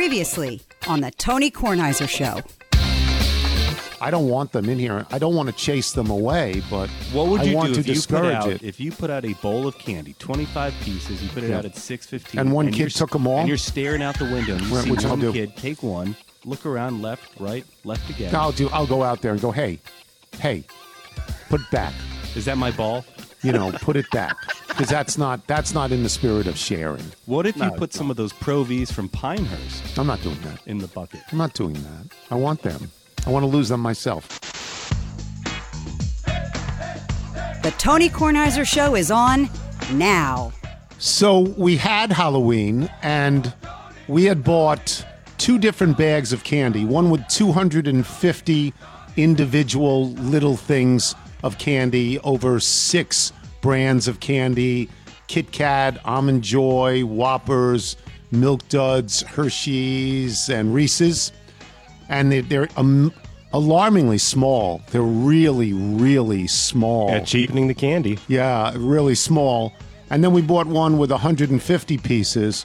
Previously on the Tony Kornheiser Show. I don't want them in here. I don't want to chase them away, but What would I you want do to if you put out it. if you put out a bowl of candy, twenty five pieces, you put it Yeah. out at six fifteen, And one kid you're, took 'em all? and you're staring out the window, and you Right, see which I'll one do. kid take one, look around, left, right, left again. I'll do. I'll go out there and go, hey, hey, put it back. Is that my ball? You know, put it back because that's not that's not in the spirit of sharing. What if you put some of those Pro Vs from Pinehurst I'm not doing that. in the bucket? I'm not doing that. I want them. I want to lose them myself. The Tony Kornheiser Show is on now. So we had Halloween, and we had bought two different bags of candy. One with 250 individual little things of candy, over six brands of candy: Kit Kat, Almond Joy, Whoppers, Milk Duds, Hershey's, and Reese's. And they- they're um, alarmingly small. They're really, really small. Yeah, cheapening the candy. Yeah, really small. And then we bought one with 150 pieces.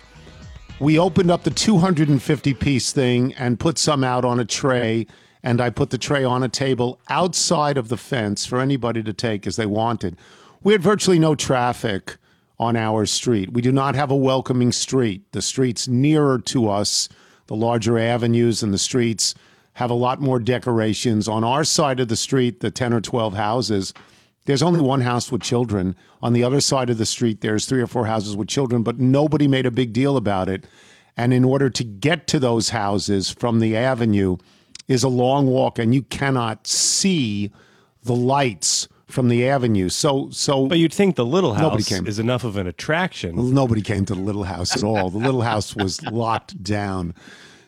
We opened up the 250 piece thing and put some out on a tray. And I put the tray on a table outside of the fence for anybody to take as they wanted. We had virtually no traffic on our street. We do not have a welcoming street. The streets nearer to us, the larger avenues and the streets, have a lot more decorations. On our side of the street, the 10 or 12 houses, there's only one house with children. On the other side of the street, there's three or four houses with children, but nobody made a big deal about it. And in order to get to those houses from the avenue is a long walk, and you cannot see the lights from the avenue. So, so But you'd think the little house came. is enough of an attraction. Nobody came to the little house at all. The little house was locked down.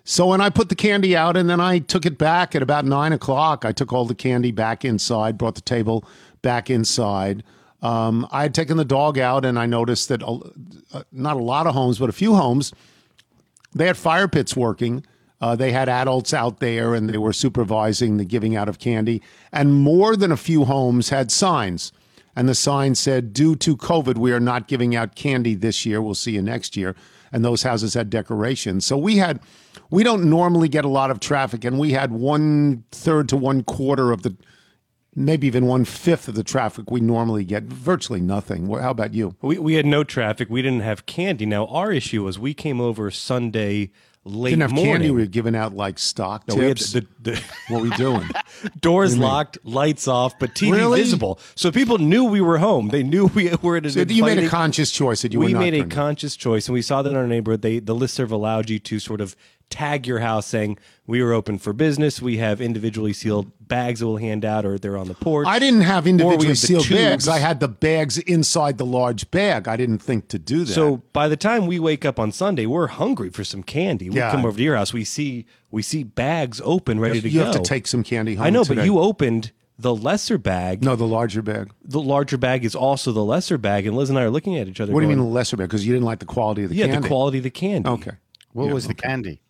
So when I put the candy out and then I took it back at about nine o'clock, I took all the candy back inside, brought the table back inside. Um, I had taken the dog out and I noticed that uh, not a lot of homes, but a few homes, they had fire pits working. Uh, they had adults out there and they were supervising the giving out of candy. And more than a few homes had signs. And the sign said, Due to COVID, we are not giving out candy this year. We'll see you next year. And those houses had decorations. So we had, we don't normally get a lot of traffic. And we had one third to one quarter of the, maybe even one fifth of the traffic we normally get. Virtually nothing. How about you? We, we had no traffic. We didn't have candy. Now, our issue was we came over Sunday late Didn't have morning. candy. We were giving out like stock No, we tips. the, the what were we doing? doors locked, lights off, but TV Really? visible. So people knew we were home. They knew we were at an So you made a conscious choice that you we made a conscious choice, and we saw that in our neighborhood. They the listserv allowed you to sort of tag your house, saying we are open for business. We have individually sealed bags that we'll hand out, or they're on the porch. I didn't have Or we individually have the sealed bags. I had the bags inside the large bag. I didn't think to do that. So by the time we wake up on Sunday, we're hungry for some candy. We Yeah. come over to your house. We see we see bags open, ready to you go. You have to take some candy home. I know, today. but you opened the lesser bag. no the larger bag. The larger bag is also the lesser bag, and Liz and I are looking at each other. What do you mean the lesser bag? Because you didn't like the quality of the Yeah, candy. the quality of the candy. Okay. What was the candy?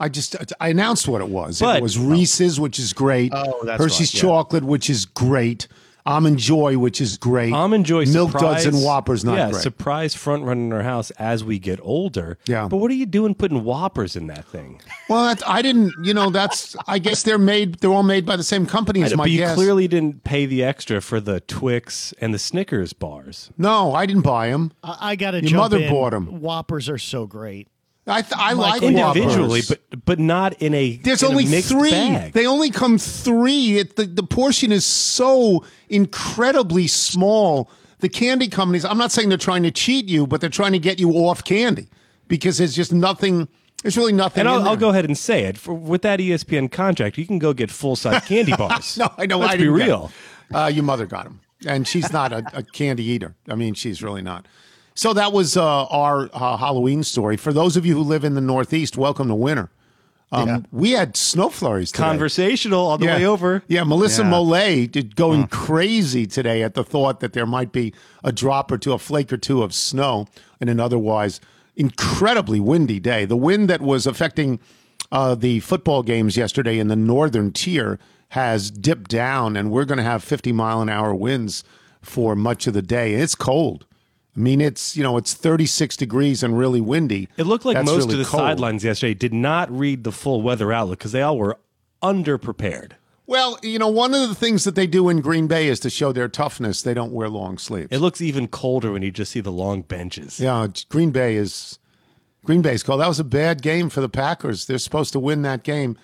I just I announced what it was. But- it was Reese's, which is great. Oh, that's Hershey's right, yeah. chocolate, which is great. Almond Joy, which is great. Almond Joy Milk surprise, Duds and Whoppers, not yeah, great. surprise front running our house as we get older. Yeah. but what are you doing putting Whoppers in that thing? well, that's, I didn't. You know, that's. I guess they're made. They're all made by the same company as my but you guess. clearly didn't pay the extra for the Twix and the Snickers bars. no, I didn't buy them. I, I got to Your jump mother in. them. Whoppers are so great. I th- I like Individually, Whoppers. but but not in a There's in a only mixed three. bag. They only come three. It, the, the portion is so incredibly small. The candy companies, I'm not saying they're trying to cheat you, but they're trying to get you off candy because there's just nothing, there's really nothing. and I'll, I'll go ahead and say it. For, with that ESPN contract, you can go get full size candy bars. No, I know. Let's I be real. Uh, your mother got them, and she's not a, a candy eater. I mean, she's really not. So that was uh, our uh, Halloween story. For those of you who live in the Northeast, welcome to winter. Um, We had snow flurries. Today. Conversational all the way over. Yeah, Melissa Yeah. Molay did going crazy today at the thought that there might be a drop or two, a flake or two of snow in an otherwise incredibly windy day. The wind that was affecting uh, the football games yesterday in the northern tier has dipped down, and we're going to have 50 mile an hour winds for much of the day. It's cold. I mean, it's you know it's 36 degrees and really windy. It looked like That's most really of the cold. sidelines yesterday did not read the full weather outlook because they all were underprepared. Well, you know, one of the things that they do in Green Bay is to show their toughness. They don't wear long sleeves. It looks even colder when you just see the long benches. Yeah, Green Bay is Green Bay's cold. That was a bad game for the Packers. They're supposed to win that game.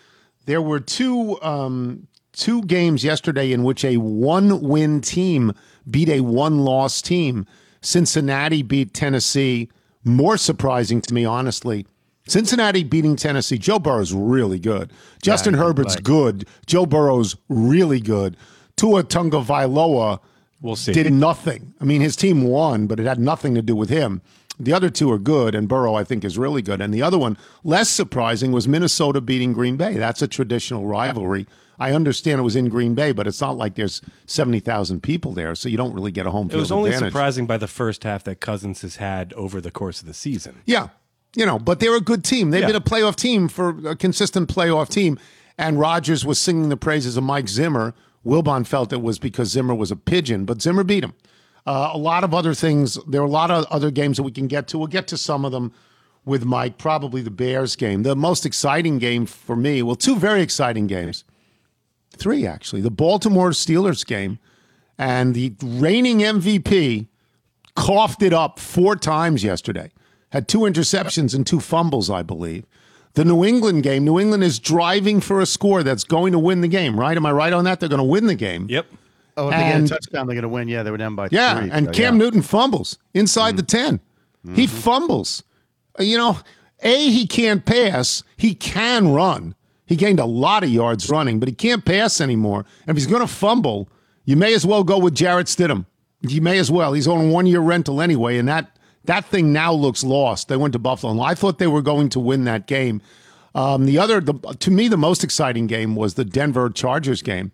There were two um, two games yesterday in which a one win team beat a one loss team. Cincinnati beat Tennessee. More surprising to me, honestly. Cincinnati beating Tennessee. Joe Burrow's really good. Justin Herbert's good. Joe Burrow's really good. Tua Tagovailoa We'll see. did nothing. I mean, his team won, but it had nothing to do with him. The other two are good, and Burrow, I think, is really good. And the other one, less surprising, was Minnesota beating Green Bay. That's a traditional rivalry. I understand it was in Green Bay, but it's not like there's 70,000 people there, so you don't really get a home. It was only advantage. surprising by the first half that Cousins has had over the course of the season. Yeah. You know, but they're a good team. They've Yeah. been a playoff team for a consistent playoff team. And Rodgers was singing the praises of Mike Zimmer. Wilbon felt it was because Zimmer was a pigeon, but Zimmer beat him. Uh, a lot of other things. There are a lot of other games that we can get to. We'll get to some of them with Mike, probably the Bears game. The most exciting game for me, well, two very exciting games. Three, actually. The Baltimore Steelers game and the reigning MVP coughed it up four times yesterday. Had two interceptions and two fumbles, I believe. The New England game, New England is driving for a score that's going to win the game, right? Am I right on that? They're going to win the game. Yep. Oh, if they And- get a touchdown, they're going to win. Yeah, they were down by Yeah, three. and so, Cam yeah. Newton fumbles inside the mm-hmm. 10. He mm-hmm. fumbles. You know, A, he can't pass. He can run. He gained a lot of yards running, but he can't pass anymore. And if he's going to fumble, you may as well go with Jarrett Stidham. You may as well. He's on one year rental anyway, and that that thing now looks lost. They went to Buffalo. And I thought they were going to win that game. Um, the other, the, to me, the most exciting game was the Denver Chargers game.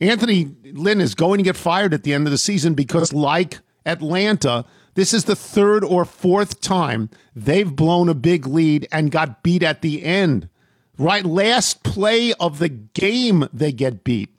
Anthony Lynn is going to get fired at the end of the season because, like Atlanta, this is the third or fourth time they've blown a big lead and got beat at the end. Right, last play of the game, they get beat.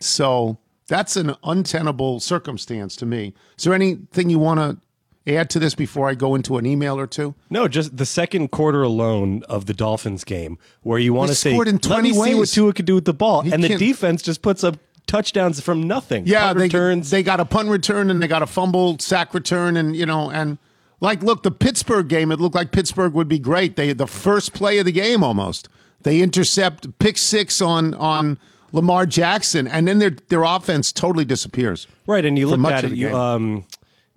So that's an untenable circumstance to me. Is there anything you want to add to this before I go into an email or two? No, just the second quarter alone of the Dolphins game, where you want to say, in "Let 20 me see what. Tua could do with the ball," He and the defense just puts up touchdowns from nothing. Yeah, Punt they returns. they got a punt return and they got a fumble sack return and you know and like look the Pittsburgh game it looked like Pittsburgh would be great. They the first play of the game almost. They intercept pick 6 on on Lamar Jackson and then their their offense totally disappears. right, and you look at it. You um,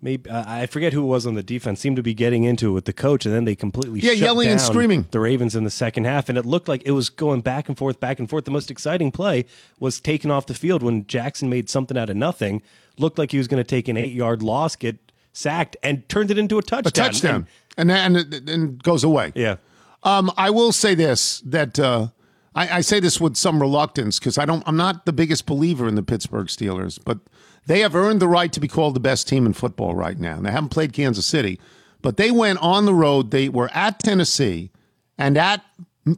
maybe uh, I forget who it was on the defense. Seemed to be getting into it with the coach, and then they completely Yeah, shut yelling and screaming. The Ravens in the second half, and it looked like it was going back and forth, back and forth. The most exciting play was taken off the field when Jackson made something out of nothing. Looked like he was going to take an eight-yard loss, get sacked, and turned it into a touchdown. A touchdown. And then and, and goes away. Yeah. Um, I will say this that uh, I, I say this with some reluctance because I don't. I'm not the biggest believer in the Pittsburgh Steelers, but they have earned the right to be called the best team in football right now. They haven't played Kansas City, but they went on the road. They were at Tennessee and at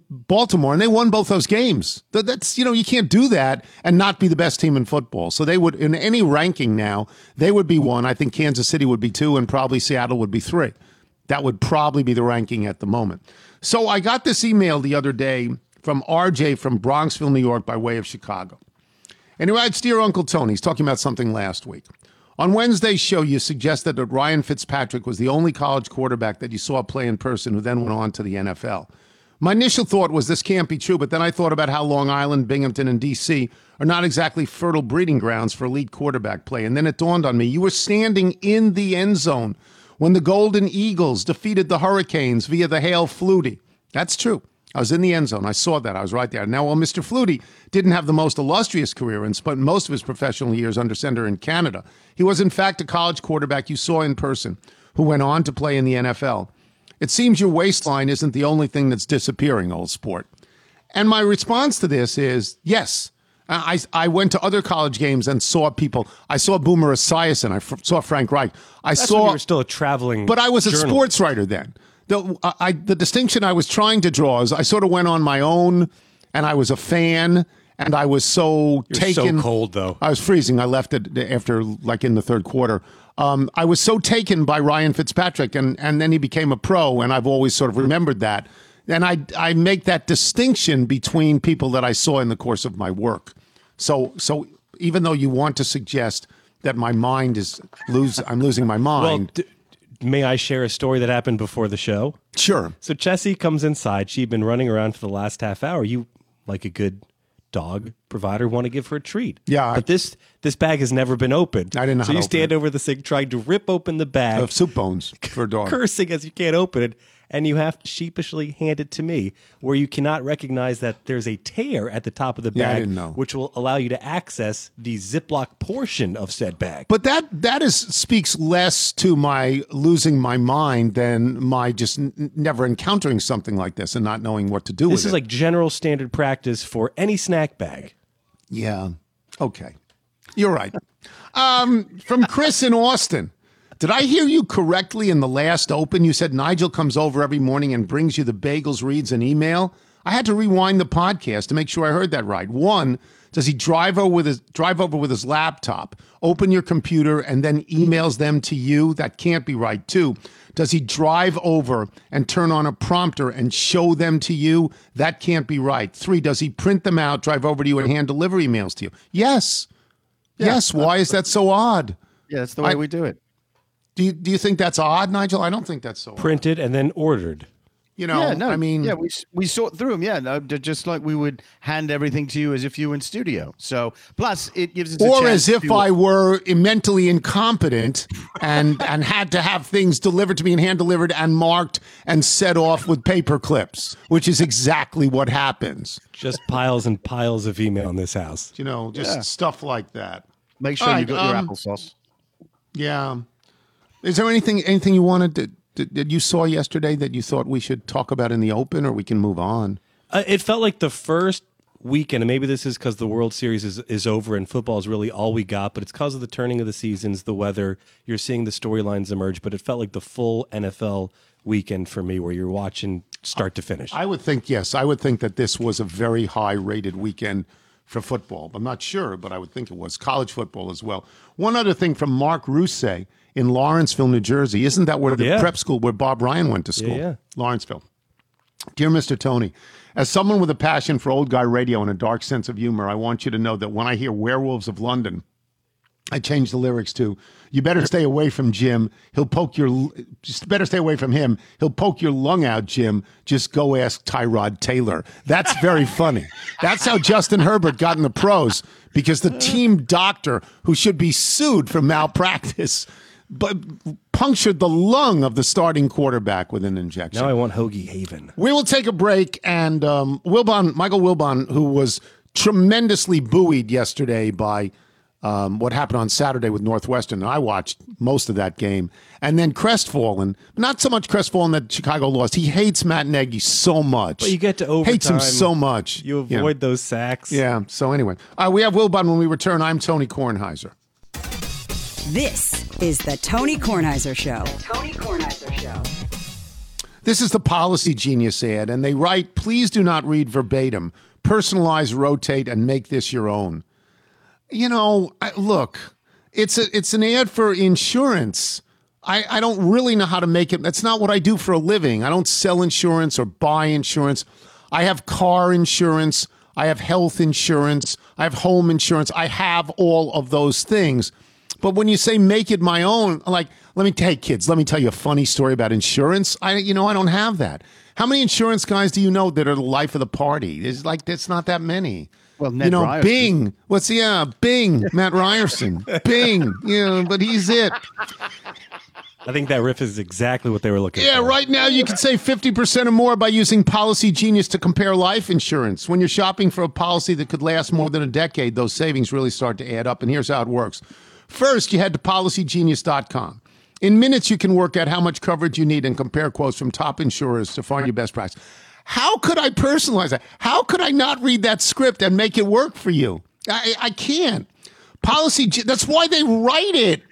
Baltimore, and they won both those games. That- That's you know you can't do that and not be the best team in football. So they would in any ranking now they would be one. I think Kansas City would be two, and probably Seattle would be three. That would probably be the ranking at the moment. So I got this email the other day from RJ from Bronxville, New York, by way of Chicago. And he writes, Dear Uncle Tony, he's talking about something last week. On Wednesday's show, you suggested that Ryan Fitzpatrick was the only college quarterback that you saw play in person who then went on to the NFL. My initial thought was this can't be true, but then I thought about how Long Island, Binghamton, and D.C. are not exactly fertile breeding grounds for elite quarterback play. And then it dawned on me you were standing in the end zone when the Golden Eagles defeated the Hurricanes via the Hail Flutie. That's true. I was in the end zone. I saw that. I was right there. Now, while Mr. Flutie didn't have the most illustrious career and spent most of his professional years under center in Canada, he was, in fact, a college quarterback you saw in person who went on to play in the NFL. It seems your waistline isn't the only thing that's disappearing, old sport. And my response to this is yes. I, I went to other college games and saw people. I saw Boomer Esiason. I f- saw Frank Reich. I That's saw you were still a traveling. but I was a sports writer then. The, I, I- the distinction I was trying to draw is I sort of went on my own, and I was a fan, and I was so You're so taken. cold, though. I was freezing. I left it after like in the third quarter. Um, I was so taken by Ryan Fitzpatrick, and and then he became a pro, and I've always sort of remembered that. And I I make that distinction between people that I saw in the course of my work. So so even though you want to suggest that my mind is lose, I'm losing my Well, mind. d- may I share a story that happened before the show? sure. So Chessie comes inside. She'd been running around for the last half hour. You, like a good dog provider, want to give her a treat. Yeah, I- But this this bag has never been opened. I didn't know So you stand it. over the sink trying to rip open the bag, Of soup bones for a dog. cursing as you can't open it, and you have to sheepishly hand it to me, where you cannot recognize that there's a tear at the top of the Yeah, I bag, didn't know. which will allow you to access the Ziploc portion of said bag. But that that is speaks less to my losing my mind than my just n- never encountering something like this and not knowing what to do this with is it. like general standard practice for any snack bag. Yeah. Okay. You're right. Um, from Chris in Austin. Did I hear you correctly in the last open? You said Nigel comes over every morning and brings you the bagels, reads an email. I had to rewind the podcast to make sure I heard that right. One, does he drive over with his drive over with his laptop, open your computer, and then emails them to you? That can't be right. Two, does he drive over and turn on a prompter and show them to you? That can't be right. Three, does he print them out, drive over to you, and hand deliver emails to you? Yes. yes. Why is that so odd? Yeah, that's the way I- we do it. Do you, do you think that's odd, Nigel? I don't think that's so odd. Printed and then ordered. You know, yeah, no, I mean, yeah, we we sort through them. Yeah, no, just like we would hand everything to you as if you were in studio. So plus, it gives us a or chance as if to- I were mentally incompetent and and had to have things delivered to me and hand delivered and marked and set off with paper clips, which is exactly what happens. Just piles and piles of email in this house. You know, just Yeah. stuff like that. make sure All you right, got your um, applesauce. Yeah. Is there anything anything you wanted to, that that you saw yesterday that you thought we should talk about in the open, or we can move on? Uh, it felt like the first weekend, and maybe this is because the World Series is, is over and football is really all we got, but it's because of the turning of the seasons, the weather. You're seeing the storylines emerge, but it felt like the full NFL weekend for me where you're watching start to finish. I would think yes. I would think that this was a very high rated weekend for football. I'm not sure, but I would think it was college football as well. One other thing from Mark Rousset in Lawrenceville, New Jersey. Isn't that where the Yeah. prep school where Bob Ryan went to school? yeah. Lawrenceville. Dear Mr. Tony, as someone with a passion for old guy radio and a dark sense of humor, I want you to know that when I hear Werewolves of London, I changed the lyrics to "You better stay away from Jim. He'll poke your just better stay away from him. He'll poke your lung out, Jim. Just go ask Tyrod Taylor." That's very funny. That's how Justin Herbert got in the pros because the team doctor who should be sued for malpractice but punctured the lung of the starting quarterback with an injection. now I want Hoagie Haven. We will take a break, and um, Wilbon, Michael Wilbon, who was tremendously buoyed yesterday by um, what happened on Saturday with Northwestern. I watched most of that game, and then crestfallen. Not so much crestfallen that Chicago lost. He hates Matt Nagy so much. But you get to overtime. hates him so much. You Yeah. avoid those sacks. Yeah. So anyway, uh, we have Wilbon when we return. I'm Tony Kornheiser. This is the Tony Kornheiser Show. Tony Kornheiser Show. This is the Policy Genius ad, and they write, please do not read verbatim. Personalize, rotate, and make this your own. You know, I, look, it's a it's an ad for insurance. I, I don't really know how to make it. That's not what I do for a living. I don't sell insurance or buy insurance. I have car insurance. I have health insurance. I have home insurance. I have all of those things. But when you say make it my own, like, let me take kids, let me tell you a funny story about insurance. I, you know, I don't have that. How many insurance guys do you know that are the life of the party? There's like, there's not that many. Well, Ned you know, Ryerson. Bing. What's yeah, Bing, Matt Ryerson, Bing. Yeah, but he's it. I think that riff is exactly what they were looking Yeah, for. right now you can save 50% or more by using Policy Genius to compare life insurance. When you're shopping for a policy that could last more than a decade, those savings really start to add up. And here's how it works First, you head to policygenius.com. In minutes, you can work out how much coverage you need and compare quotes from top insurers to find your best price. How could I personalize that? How could I not read that script and make it work for you? I, I can't. Policy, that's why they write it.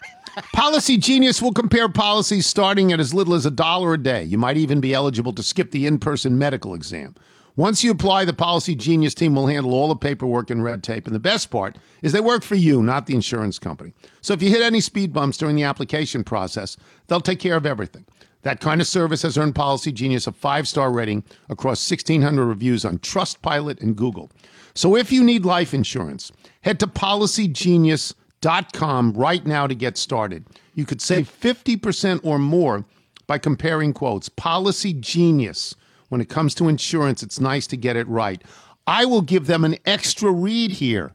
Policy Genius will compare policies starting at as little as a dollar a day. You might even be eligible to skip the in person medical exam. Once you apply, the Policy Genius team will handle all the paperwork and red tape. And the best part is they work for you, not the insurance company. So if you hit any speed bumps during the application process, they'll take care of everything. That kind of service has earned Policy Genius a five star rating across 1,600 reviews on Trustpilot and Google. So if you need life insurance, head to policygenius.com right now to get started. You could save 50% or more by comparing quotes. Policy Genius. When it comes to insurance, it's nice to get it right. I will give them an extra read here.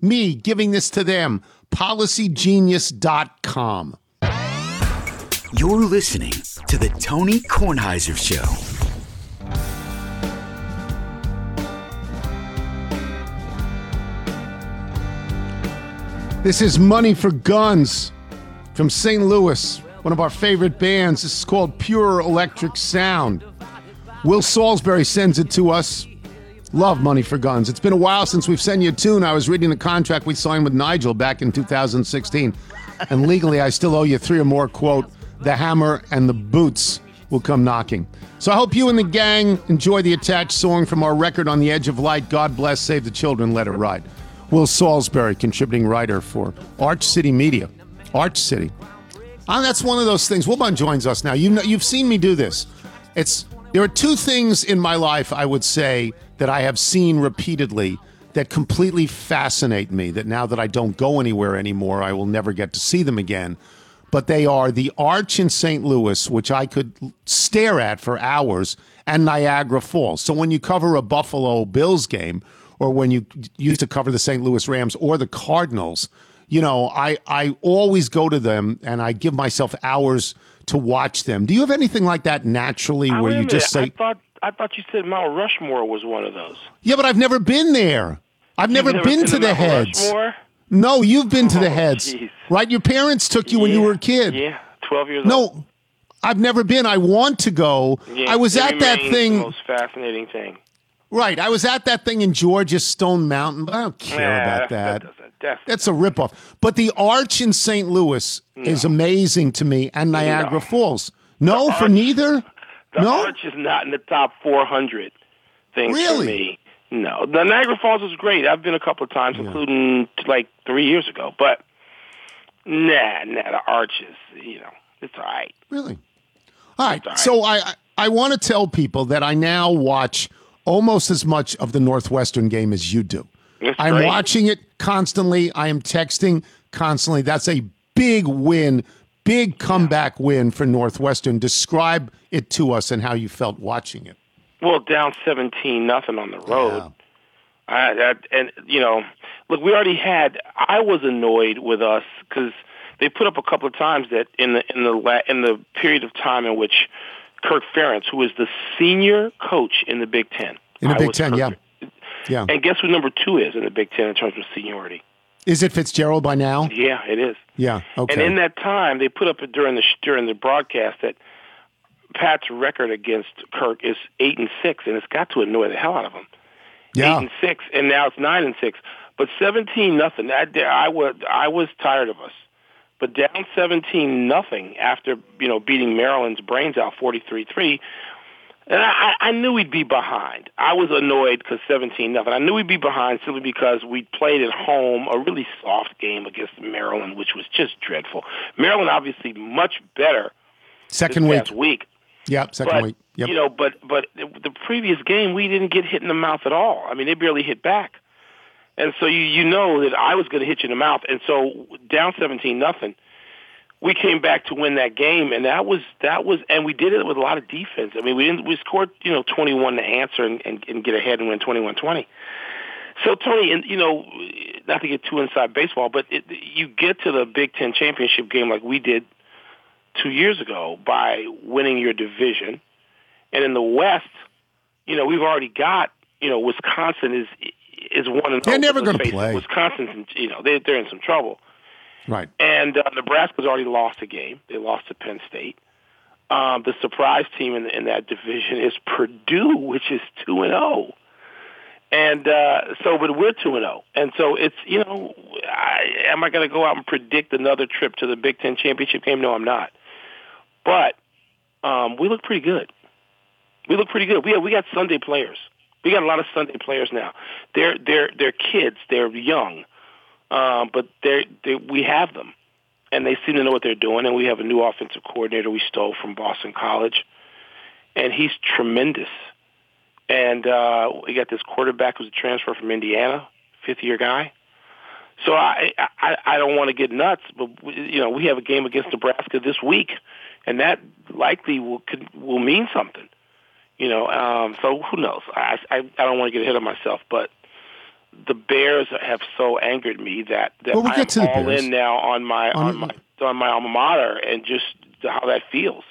Me giving this to them. Policygenius.com. You're listening to the Tony Kornheiser Show. This is Money for Guns from St. Louis, one of our favorite bands. This is called Pure Electric Sound. Will Salisbury sends it to us. Love Money for Guns. It's been a while since we've sent you a tune. I was reading the contract we signed with Nigel back in 2016. And legally, I still owe you three or more, quote, the hammer and the boots will come knocking. So I hope you and the gang enjoy the attached song from our record on the edge of light. God bless, save the children, let it ride. Will Salisbury, contributing writer for Arch City Media. Arch City. And that's one of those things. Wilbon joins us now. You know, you've seen me do this. It's there are two things in my life I would say that I have seen repeatedly that completely fascinate me. That now that I don't go anywhere anymore, I will never get to see them again. But they are the Arch in St. Louis, which I could stare at for hours, and Niagara Falls. So when you cover a Buffalo Bills game, or when you used to cover the St. Louis Rams or the Cardinals, you know, I, I always go to them and I give myself hours to watch them. Do you have anything like that naturally I where you just say, I thought I thought you said Mount Rushmore was one of those. Yeah, but I've never been there. I've never, You've been to the Mount heads. Rushmore? No, you've been to the Oh, heads. jeez. Right? Your parents took you when you were a kid. Yeah, twelve years old. No, I've never been. I want to go. Yeah, I was at that thing. The most fascinating thing. Right. I was at that thing in Georgia, Stone Mountain, but I don't care Nah, about that. doesn't- that's- That's a ripoff. But the Arch in St. Louis is amazing to me, and Niagara No. Falls. No, for neither. the no. Arch is not in the top four hundred things Really? for me. No, the Niagara Falls is great. I've been a couple of times, including like three years ago. But nah, nah, the Arch is you know it's all right. Really? All right. all right. So I I, I want to tell people that I now watch almost as much of the Northwestern game as you do. That's I'm great. watching it constantly. I am texting constantly. That's a big win, big comeback win for Northwestern. Describe it to us and how you felt watching it. Well, down seventeen nothing on the road. I, that, and you know, look, we already had. I was annoyed with us because they put up a couple of times that in the in the la- in the period of time in which Kirk Ferentz, who is the senior coach in the Big Ten, In the I Big Ten, Kirk- yeah. Yeah. And guess who number two is in the Big Ten in terms of seniority? Is it Fitzgerald by now? Yeah, it is. Yeah. Okay. And in that time, they put up during the during the broadcast that Pat's record against Kirk is eight and six, and it's got to annoy the hell out of him. yeah. Eight and six, and now it's nine and six. But seventeen nothing. I, I was I was tired of us. But down seventeen nothing after you know beating Maryland's brains out forty three three. And I, I knew we'd be behind. I was annoyed because seventeen nothing. I knew we'd be behind simply because we played at home a really soft game against Maryland, which was just dreadful. Maryland obviously much better Second week. week. Yep. Second But week. Yep. you know, but but the previous game we didn't get hit in the mouth at all. I mean, they barely hit back, and so you you know that I was going to hit you in the mouth, and so down seventeen nothing, we came back to win that game, and that was that was, and we did it with a lot of defense. I mean, we didn't we scored you know twenty one to answer and, and, and get ahead and win twenty one twenty. So Tony, and you know, not to get too inside baseball, but it, you get to the Big Ten championship game like we did two years ago by winning your division. And in the West, you know, we've already got, you know, Wisconsin is is one and They're oh, never gonna play. Wisconsin's, you know, they they're in some trouble. Right. And uh, Nebraska's already lost a game. They lost to Penn State. Um, the surprise team in, in that division is Purdue, which is two and zero. And uh, so, but we're two and zero, and so it's you know, I, am I going to go out and predict another trip to the Big Ten championship game? No, I'm not. But um, we look pretty good. We look pretty good. We have, we got Sunday players. We got a lot of Sunday players now. They're they're they're kids. They're young, uh, but they we have them, and they seem to know what they're doing. And we have a new offensive coordinator we stole from Boston College, and he's tremendous. And uh, we got this quarterback who's a transfer from Indiana, fifth year guy. So I I, I don't want to get nuts, but you know we have a game against Nebraska this week, and that likely will could, will mean something. You know, um, so who knows? I, I I don't want to get ahead of myself, but the Bears have so angered me that that Well, we'll I'm get to the all in now on my On- on my on my alma mater and just how that feels.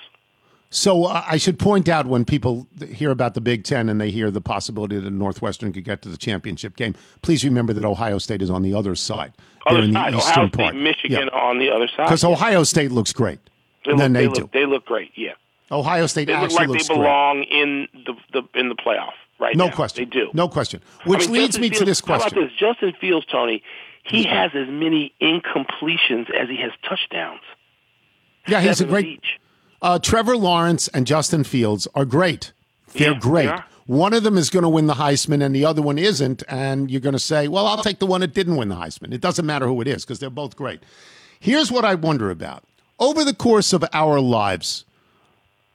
So uh, I should point out when people hear about the Big Ten and they hear the possibility that Northwestern could get to the championship game, please remember that Ohio State is on the other side. Other They're in the side, eastern Ohio State, part. Michigan on the other side. Because Ohio State looks great. they and look, then they, they, look, do. they look great. Yeah, Ohio State they look like they great. belong in the, the in the playoff right No now. question. They do. No question. I Which mean, leads Justin me to Fields- this How about this? Justin Fields, Tony, he has as many incompletions as he has touchdowns. Yeah, he's a great. Uh, Trevor Lawrence and Justin Fields are great. They're Yeah, great. are. One of them is going to win the Heisman and the other one isn't. And you're going to say, well, I'll take the one that didn't win the Heisman. It doesn't matter who it is because they're both great. Here's what I wonder about. Over the course of our lives,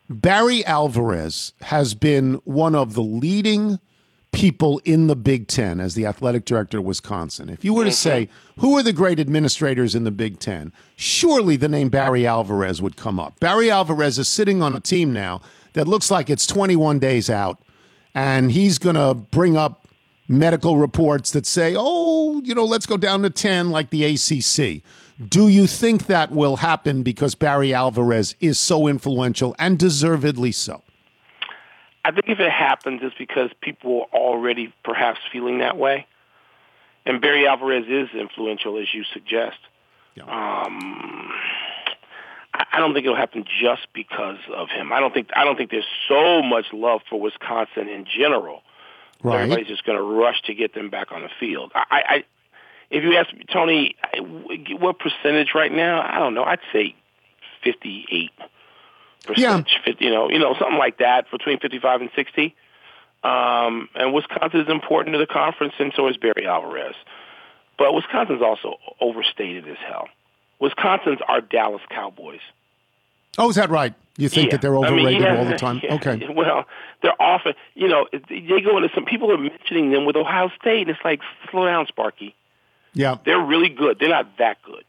Barry Alvarez has been one of the leading people in the Big Ten as the athletic director of Wisconsin. If you were to mm-hmm. say, who are the great administrators in the Big Ten, surely the name Barry Alvarez would come up. Barry Alvarez is sitting on a team now that looks like it's 21 days out, and he's going to bring up medical reports that say, oh, you know, let's go down to 10 like the ACC. Do you think that will happen because Barry Alvarez is so influential and deservedly so? I think if it happens, it's because people are already perhaps feeling that way. And Barry Alvarez is influential, as you suggest. Um, I I don't think it'll happen just because of him. I don't think I don't think there's so much love for Wisconsin in general. Right. Everybody's just going to rush to get them back on the field. I, I, if you ask me, Tony, what percentage right now? I don't know. I'd say fifty-eight percent. Yeah, You know, you know, something like that, between fifty-five and sixty. Um, and Wisconsin is important to the conference, and so is Barry Alvarez. But Wisconsin's also overstated as hell. Wisconsin's our Dallas Cowboys. Oh, is that right? You think Yeah. that they're I mean, overrated yeah, all the time? yeah. Okay. Well, they're often, you know, they go into some people are mentioning them with Ohio State, and it's like, slow down, Sparky. Yeah. They're really good. They're not that good.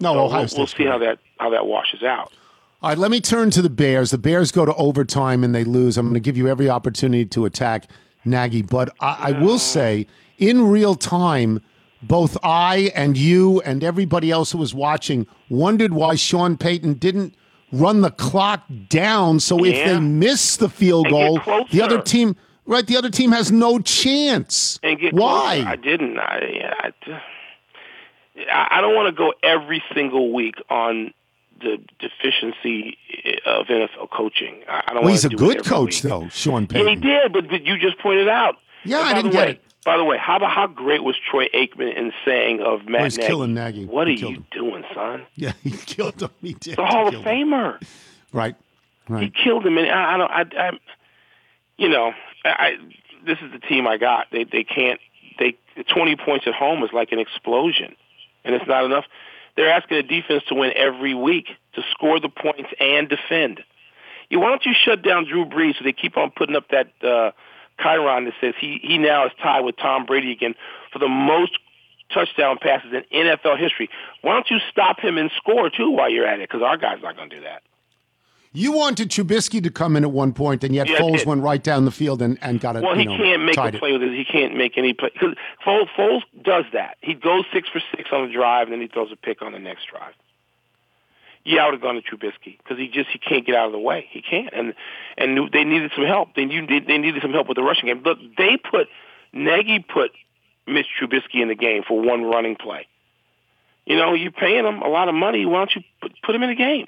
No, So Ohio we'll, we'll see how that how that washes out. All right, let me turn to the Bears. The Bears go to overtime and they lose. I'm going to give you every opportunity to attack Nagy, but I, I will say, in real time, both I and you and everybody else who was watching wondered why Sean Payton didn't run the clock down. So if they miss the field goal, the other team, right? The other team has no chance. And get why? I didn't. I I, I don't want to go every single week on the deficiency of NFL coaching. I don't. well, he's a good coach, week. though, Sean Yeah, Payton. he did, but, but you just pointed out. Yeah, I didn't the get way, it. By the way, how about how great was Troy Aikman in saying of oh, Matt he's Nagy? killing Nagy. What He are you him. doing, son? Yeah, he killed him. He did. The Hall of killed him. Famer. Right. He killed him, and I, I don't. I, I, you know, I. This is the team I got. They they can't. They twenty points at home is like an explosion, and it's not enough. They're asking the defense to win every week to score the points and defend. You why don't you shut down Drew Brees so they keep on putting up that uh, Chiron that says he he now is tied with Tom Brady again for the most touchdown passes in NFL history. Why don't you stop him and score too while you're at it? Because our guy's not going to do that. You wanted Trubisky to come in at one point, and yet Yeah, Foles went right down the field and, and got it. Well, you he know, can't make a tied it. play with it. He can't make any play because Foles, Foles does that. He goes six for six on the drive, and then he throws a pick on the next drive. Yeah, I would have gone to Trubisky because he just he can't get out of the way. He can't, and and they needed some help. They they, they needed some help with the rushing game. Look, they put Nagy put Mitch Trubisky in the game for one running play. You know, you're paying him a lot of money. Why don't you put, put him in the game?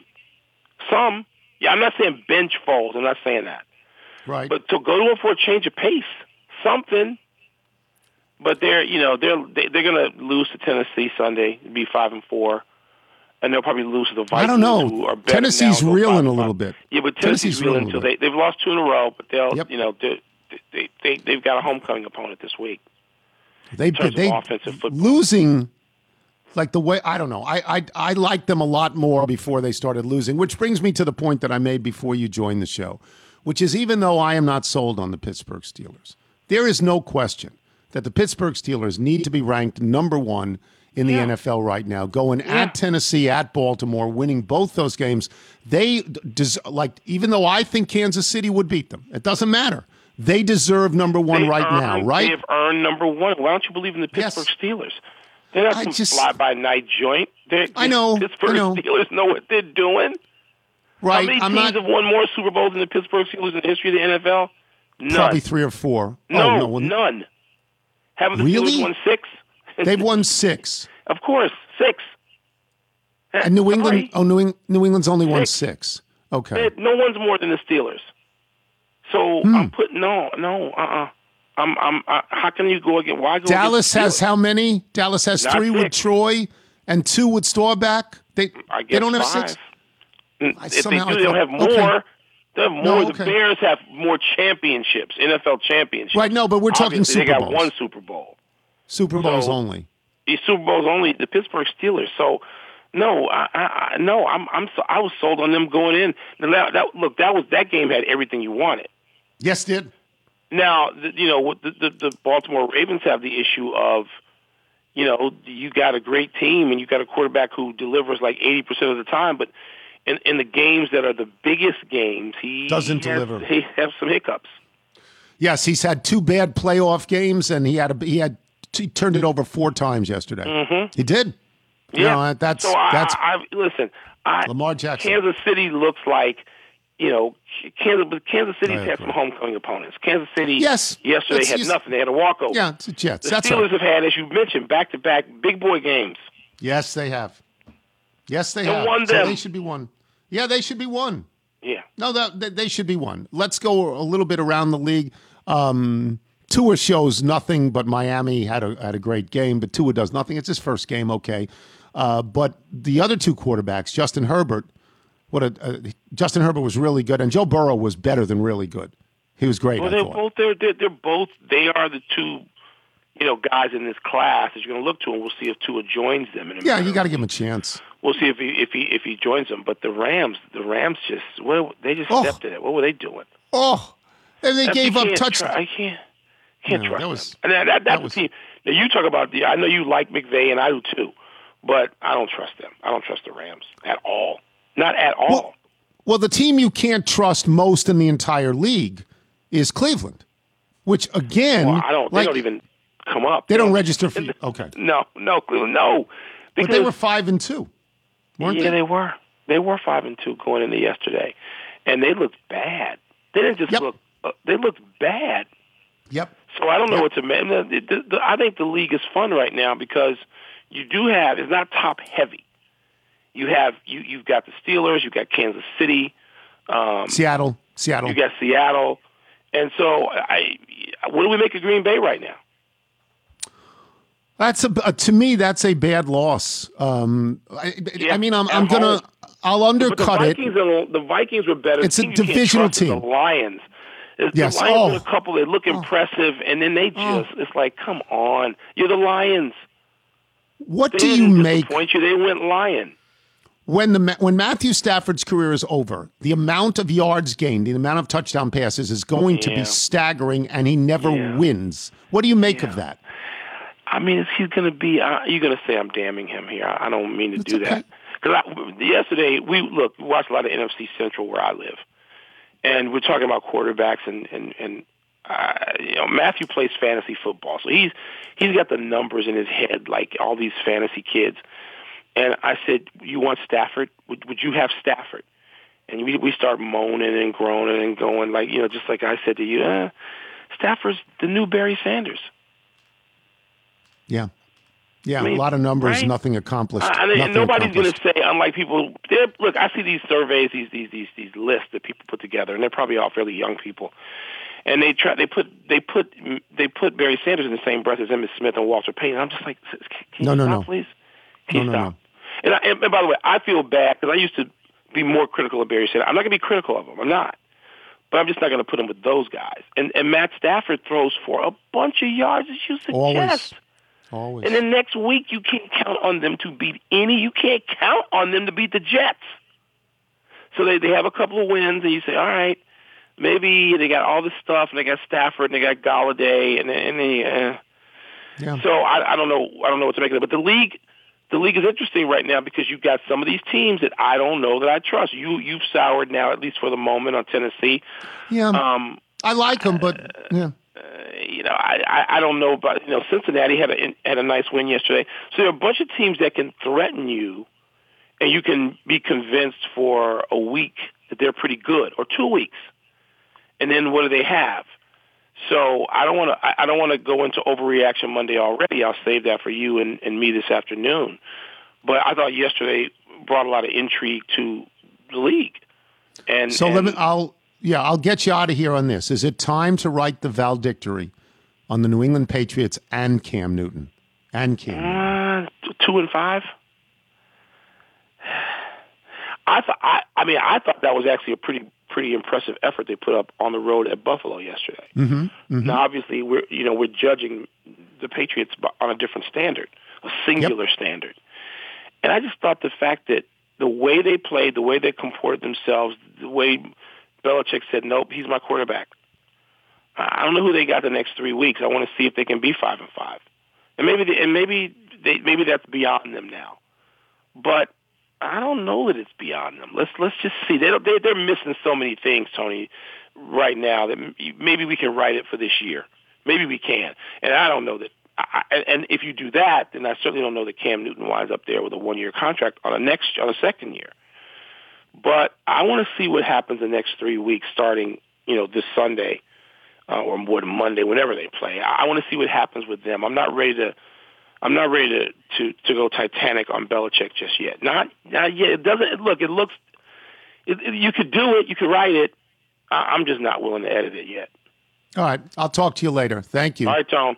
Some, yeah, I'm not saying bench Foles. I'm not saying that. Right. But to go to him for a change of pace, something. But they're you know they're they, they're going to lose to Tennessee Sunday, be five and four, and they'll probably lose to the Vikings. I don't know. Who are Tennessee's now, reeling a little bit. Yeah, but Tennessee's Tennessee's reeling until they they've lost two in a row, but they'll Yep. you know they they they they've got a homecoming opponent this week. They they offensive football. losing like the way I don't know. I I I liked them a lot more before they started losing, which brings me to the point that I made before you joined the show, which is even though I am not sold on the Pittsburgh Steelers, there is no question that the Pittsburgh Steelers need to be ranked number 1 in the NFL right now. Going at Tennessee, at Baltimore, winning both those games, they des- like even though I think Kansas City would beat them, it doesn't matter. They deserve number 1 They've right earned- now, right? They have earned number one. Why don't you believe in the Yes. Pittsburgh Steelers? They're not I some just- fly by night joint. They're, I know, Pittsburgh I know. Steelers know what they're doing. Right. How many I'm teams not have won more Super Bowls than the Pittsburgh Steelers in the history of the NFL? None. probably 3 or 4. no, oh, no. well, none. Haven't the Really? Steelers won six? They've won 6. of course, six. And New England, oh, New, Eng- New England's only won Six. six. Okay. No one's more than the Steelers. So Hmm. I'm putting no, no, uh, uh I'm, I'm. Uh, how can you go again? Why go? Dallas has how many? Dallas has Not three with. Troy and two with Staubach. They I guess they don't have five. six. I If they do, they'll thought- have more. okay. They have more. No, The. Bears have more championships, NFL championships. Right, no, but we're talking Obviously, Super They got Bowls. one Super Bowl. Super Bowls So- only. The Super Bowl's only the Pittsburgh Steelers. So, no, I, I, I no, I'm, I'm, so, I was sold on them going in. That, that, look, that was that game had everything you wanted. Yes, did. Now, the, you know, the, the, the Baltimore Ravens have the issue of, you know, you got a great team and you got a quarterback who delivers like 80% of the time, but in, in the games that are the biggest games, he Doesn't has, deliver. He has some hiccups. Yes, he's had two bad playoff games, and he had a, he had he turned it over four times yesterday. mhm He did. You Mm-hmm. Yeah, know, that's so I, that's I, I listen. I, Lamar Jackson. Kansas City looks like, you know, Kansas. Kansas City's had some homecoming opponents. Kansas City, Yes. yesterday had nothing. They had a walkover. yeah, it's the Jets. The That's Steelers right. have had, as you mentioned, back-to-back big boy games. Yes, they have. Yes, they And have. won So they should be one. Yeah, they should be one. Yeah. No, that they- they should be one. Let's go a little bit around the league. Um, Tua shows nothing, but Miami had a had a great game. But Tua does nothing. It's his first game, okay. Uh, but the other two quarterbacks, Justin Herbert, what a uh, Justin Herbert was really good, and Joe Burrow was better than really good. He was great. Well, they're both they're, they're they're both they are the two, you know, guys in this class that you're going to look to, and we'll see if Tua joins them. In a yeah, you got to give him a chance. We'll see if he if he if he joins them. But the Rams, the Rams just well, they just Oh. stepped in it. What were they doing? Oh, and they That- gave up can't touch. try- I can't can't No, trust that was- them. And that, that, that was- team. Now you talk about the. I know you like McVay, and I do too, but I don't trust them. I don't trust the Rams at all. Not at all. Well, well, the team you can't trust most in the entire league is Cleveland, which again, Well, I don't. They don't even come up. They don't register for you. Okay. No, no, Cleveland, no. But they were five and two, weren't yeah, they? they were. They were five and two going into yesterday, and they looked bad. They didn't just Yep. look. Uh, they looked bad. Yep. So I don't know Yep. what to make. I think the league is fun right now because you do have. It's not top heavy. You have you. You've got the Steelers. You've got Kansas City. Um, Seattle, Seattle. you got Seattle, and so I. What do we make of Green Bay right now? That's a uh, to me that's a bad loss. Um, I, Yeah, I mean, I'm I'm gonna home. I'll But the undercut it. Are, the Vikings were better. It's a team can't divisional team. The Lions. The Yes. Lions Oh. a couple. They look impressive, and then they just. It's like, come on, you're the Lions. What They do you make disappoint you. They went Lion. When the when Matthew Stafford's career is over? The amount of yards gained, the amount of touchdown passes is going to be staggering, and he never Yeah. wins. What do you make of that? I mean, is he's going to be? Uh, you're going to say I'm damning him here. I, I don't mean to do okay. that. Because yesterday we look we watched a lot of NFC Central where I live, and we're talking about quarterbacks and and and uh, you know Matthew plays fantasy football, so he's he's got the numbers in his head like all these fantasy kids. And I said, "You want Stafford? Would, would you have Stafford?" And we we start moaning and groaning and going like you know just like I said to you, uh, Stafford's the new Barry Sanders. Yeah, yeah, I mean, a lot of numbers, right? nothing accomplished. Uh, and nothing nobody's going to say, unlike people. Look, I see these surveys, these these these these lists that people put together, and they're probably all fairly young people. And they try, they put they put they put Barry Sanders in the same breath as Emmitt Smith and Walter Payton. I'm just like, can you No, no, stop, no. please? Can you No, no, stop? And, I, and by the way, I feel bad because I used to be more critical of Barry Sanders. I'm not going to be critical of him. I'm not. but I'm just not going to put him with those guys. And and Matt Stafford throws for a bunch of yards, as you suggest. Always. Always. And then next week, you can't count on them to beat any. You can't count on them to beat the Jets. So they they have a couple of wins, and you say, all right, maybe they got all this stuff, and they got Stafford, and they got Golladay, and and they. Uh, yeah. so I, I don't know. I don't know what to make of it. But the league, the league is interesting right now because you've got some of these teams that I don't know that I trust. You you've soured now, at least for the moment, on Tennessee. yeah. Um, I like them, but yeah. you know, I, I I don't know about you know Cincinnati had a had a nice win yesterday. So there are a bunch of teams that can threaten you, and you can be convinced for a week that they're pretty good, or two weeks, and then what do they have? So I don't want to I don't want to go into overreaction Monday already. I'll save that for you and, and me this afternoon. But I thought yesterday brought a lot of intrigue to the league. And So let me. I'll yeah. I'll get you out of here on this. Is it time to write the valedictory on the New England Patriots and Cam Newton and Cam? Uh, two and five. I thought. I, I mean, I thought that was actually a pretty pretty impressive effort they put up on the road at Buffalo yesterday. Mm-hmm, Now, obviously, we're you know we're judging the Patriots on a different standard, a singular standard, and I just thought the fact that the way they played, the way they comported themselves, the way Belichick said, "Nope, he's my quarterback." I I don't know who they got the next three weeks. I want to see if they can be five and five, and maybe they, and maybe they maybe that's beyond them now. But I don't know that it's beyond them. Let's let's just see. They they they're missing so many things, Tony, right now that maybe we can write it for this year. Maybe we can, and I don't know that. I, and if you do that, then I certainly don't know that Cam Newton winds up there with a one-year contract on a next on a second year. But I want to see what happens the next three weeks, starting you know this Sunday uh, or more than Monday, whenever they play. I want to see what happens with them. I'm not ready to. I'm not ready to, to, to go Titanic on Belichick just yet. Not not yet. It doesn't look. It looks. It, it, you could do it. You could write it. I, I'm just not willing to edit it yet. All right. I'll talk to you later. Thank you. All right, Tom.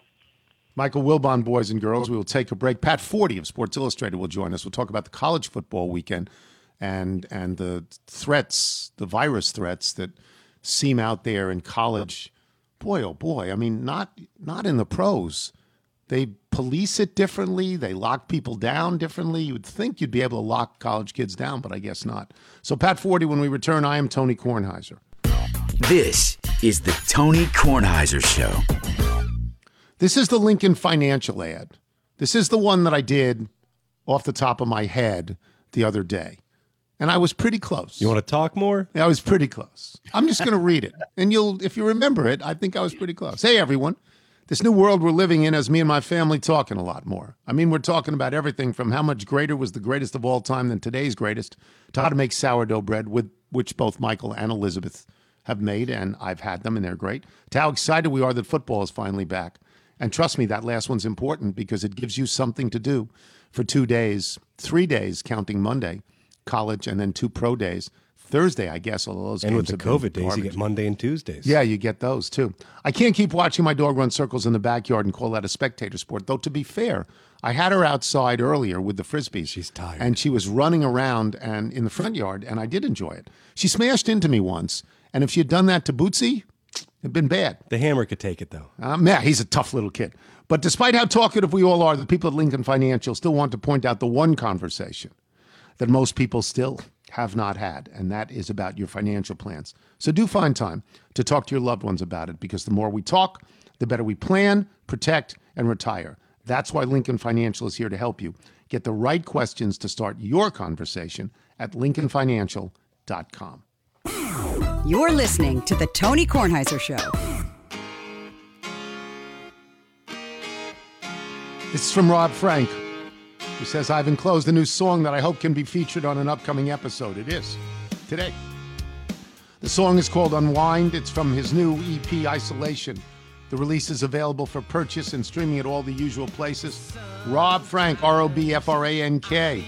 Michael Wilbon, boys and girls. We will take a break. Pat Forde of Sports Illustrated will join us. We'll talk about the college football weekend and and the threats, the virus threats that seem out there in college. Boy, oh boy! I mean, not not in the pros. They police it differently. They lock people down differently. You would think you'd be able to lock college kids down, but I guess not. So, Pat Forde, when we return, I am Tony Kornheiser. This is the Tony Kornheiser Show. This is the Lincoln Financial ad. This is the one that I did off the top of my head the other day. And I was pretty close. You want to talk more? I was pretty close. I'm just going to read it. And you'll if you remember it, I think I was pretty close. Hey everyone. This new world we're living in has me and my family talking a lot more. I mean, we're talking about everything from how much greater was the greatest of all time than today's greatest to how to make sourdough bread with which both Michael and Elizabeth have made and I've had them and they're great. To how excited we are that football is finally back. And trust me, that last one's important because it gives you something to do for two days, three days, counting Monday, college, and then two pro days. Thursday, I guess, although those And with the COVID days, you get Monday and Tuesdays. Yeah, you get those too. I can't keep watching my dog run circles in the backyard and call that a spectator sport. Though, to be fair, I had her outside earlier with the frisbees. She's tired. And she was running around and in the front yard, and I did enjoy it. She smashed into me once, and if she had done that to Bootsy, it'd been bad. The hammer could take it, though. Um, yeah, he's a tough little kid. But despite how talkative we all are, the people at Lincoln Financial still want to point out the one conversation that most people still have not had, and that is about your financial plans. So do find time to talk to your loved ones about it because the more we talk, the better we plan, protect, and retire. That's why Lincoln Financial is here to help you get the right questions to start your conversation at lincolnfinancial.com. You're listening to The Tony Kornheiser Show. This is from Rob Frank, who says, I've enclosed a new song that I hope can be featured on an upcoming episode. It is today. The song is called Unwind. It's from his new EP, Isolation. The release is available for purchase and streaming at all the usual places. Rob Frank, R O B F R A N K.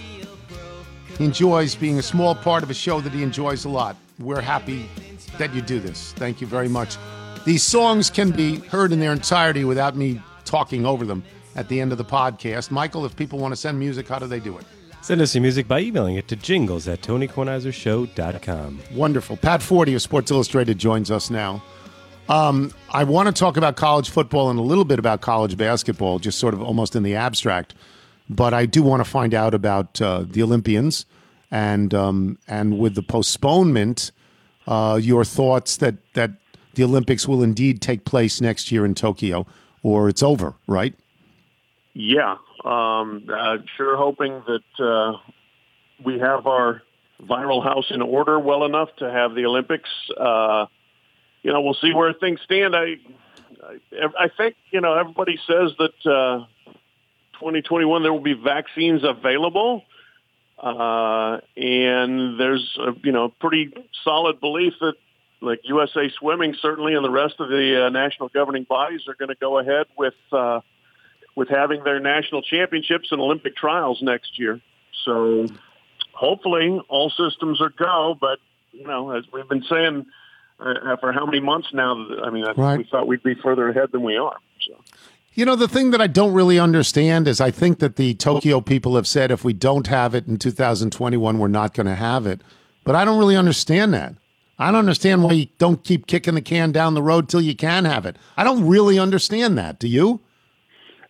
Enjoys being a small part of a show that he enjoys a lot. We're happy that you do this. Thank you very much. These songs can be heard in their entirety without me talking over them at the end of the podcast. Michael, if people want to send music, how do they do it? Send us your music by emailing it to jingles at tonykornheisershow.com. Wonderful. Pat Forde of Sports Illustrated joins us now. Um, I want to talk about college football and a little bit about college basketball, just sort of almost in the abstract. But I do want to find out about uh, the Olympians and um, and with the postponement, uh, your thoughts that that the Olympics will indeed take place next year in Tokyo, or it's over, right? Yeah, um, uh, sure hoping that uh, we have our viral house in order well enough to have the Olympics. Uh, you know, we'll see where things stand. I, I, I think you know everybody says that uh, 2021 there will be vaccines available. Uh, and there's a, you know pretty solid belief that like USA Swimming certainly and the rest of the uh, national governing bodies are going to go ahead with uh, with having their national championships and Olympic trials next year. So hopefully all systems are go. But you know, as we've been saying uh, for how many months now, I mean, I, Right. we thought we'd be further ahead than we are. So. You know, the thing that I don't really understand is I think that the Tokyo people have said if we don't have it in 2021, we're not going to have it. But I don't really understand that. I don't understand why you don't keep kicking the can down the road till you can have it. I don't really understand that. Do you?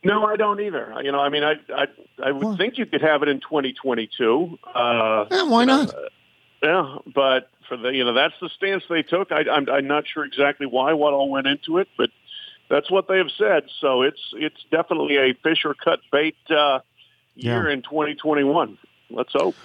No, I don't either. You know, I mean, I I, I would think you could have it in 2022. Uh, Yeah, why not? yeah, but for the you know that's the stance they took. I, I'm I'm not sure exactly why, what all went into it, but that's what they have said. So it's it's definitely a fish or cut bait uh, year Yeah. in 2021. Let's hope.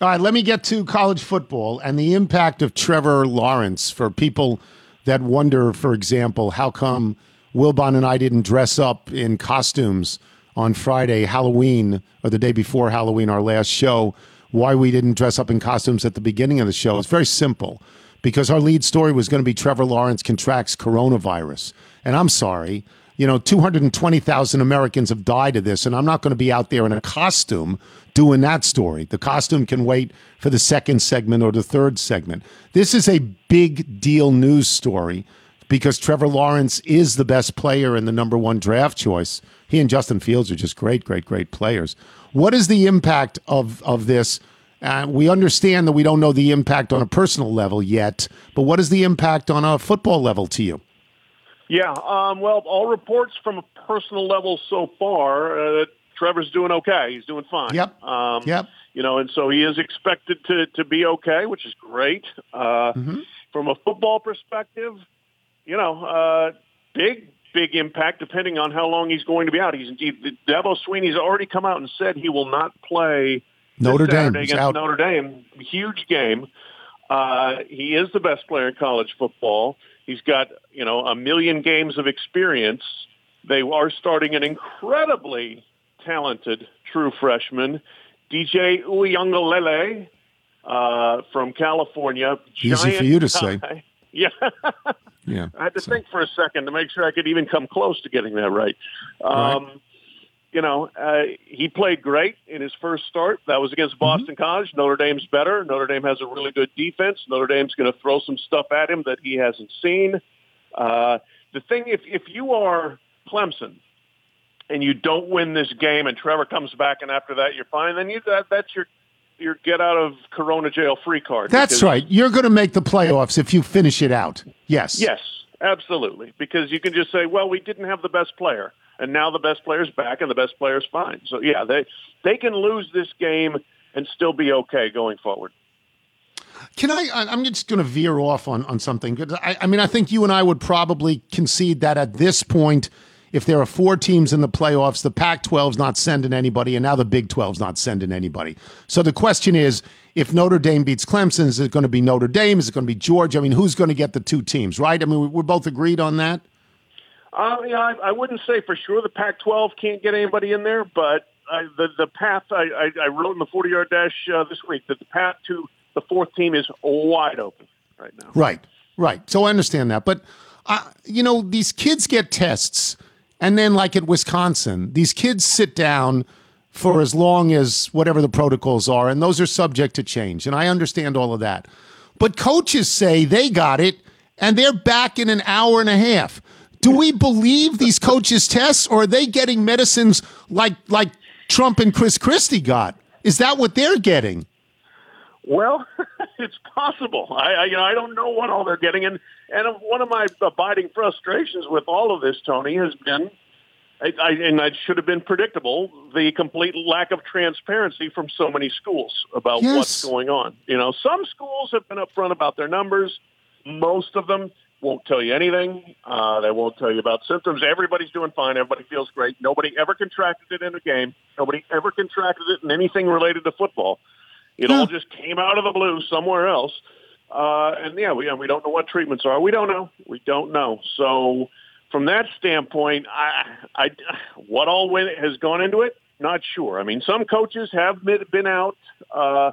All right, let me get to college football and the impact of Trevor Lawrence for people that wonder, for example, how come Wilbon and I didn't dress up in costumes on Friday, Halloween, or the day before Halloween, our last show, why we didn't dress up in costumes at the beginning of the show. It's very simple because our lead story was going to be Trevor Lawrence contracts coronavirus. And I'm sorry, you know, 220,000 Americans have died of this, and I'm not going to be out there in a costume doing that story. The costume can wait for the second segment or the third segment. This is a big deal news story because Trevor Lawrence is the best player and the number one draft choice. He and Justin Fields are just great, great, great players. What is the impact of, of this? Uh, we understand that we don't know the impact on a personal level yet, but what is the impact on a football level to you? Yeah, um, well, all reports from a personal level so far uh, that Trevor's doing okay. He's doing fine. Yep. Um, Yep. You know, and so he is expected to to be okay, which is great. Uh, From a football perspective, you know, uh, big big impact depending on how long he's going to be out. He's he, Dabo Swinney's already come out and said he will not play Notre Dame. Against out. Notre Dame. Huge game. Uh, he is the best player in college football. He's got you know a million games of experience. They are starting an incredibly talented true freshman, DJ Uiagalelei uh, from California. Easy for you to say. Yeah. Yeah. I had to think for a second to make sure I could even come close to getting that right. Um, You know, uh, he played great in his first start. That was against Boston College. Notre Dame's better. Notre Dame has a really good defense. Notre Dame's going to throw some stuff at him that he hasn't seen. Uh, the thing, if if you are Clemson and you don't win this game, and Trevor comes back, and after that you're fine, then you that, that's your your get out of Corona jail free card. That's right. You're going to make the playoffs if you finish it out. Yes. Yes, absolutely. Because you can just say, well, we didn't have the best player, and now the best player's back, and the best player's fine. So yeah, they they can lose this game and still be okay going forward. Can I? I'm just going to veer off on on something. I, I mean, I think you and I would probably concede that at this point, if there are four teams in the playoffs, the Pac-12's not sending anybody, and now the Big 12's not sending anybody. So the question is, if Notre Dame beats Clemson, is it going to be Notre Dame? Is it going to be Georgia? I mean, who's going to get the two teams? Right? I mean, we- we're both agreed on that. Uh, yeah, I, I wouldn't say for sure the Pac-12 can't get anybody in there, but I, the the path I, I, I wrote in the 40-yard dash uh, this week that the path to the fourth team is wide open right now. Right, right. So I understand that. But, uh, you know, these kids get tests, and then, like at Wisconsin, these kids sit down for as long as whatever the protocols are, and those are subject to change. And I understand all of that. But coaches say they got it, and they're back in an hour and a half. Do we believe these coaches' tests, or are they getting medicines like like Trump and Chris Christie got? Is that what they're getting? Well, it's possible. I, I, you know, I don't know what all they're getting, and and one of my abiding frustrations with all of this, Tony, has been, I, I, and it should have been predictable, the complete lack of transparency from so many schools about Yes. what's going on. You know, some schools have been upfront about their numbers. Most of them won't tell you anything. Uh, they won't tell you about symptoms. Everybody's doing fine. Everybody feels great. Nobody ever contracted it in a game. Nobody ever contracted it in anything related to football. It all just came out of the blue somewhere else. Uh, and yeah, we, and we don't know what treatments are. We don't know. We don't know. So from that standpoint, I, I, what all went, has gone into it? Not sure. I mean, some coaches have been been out uh,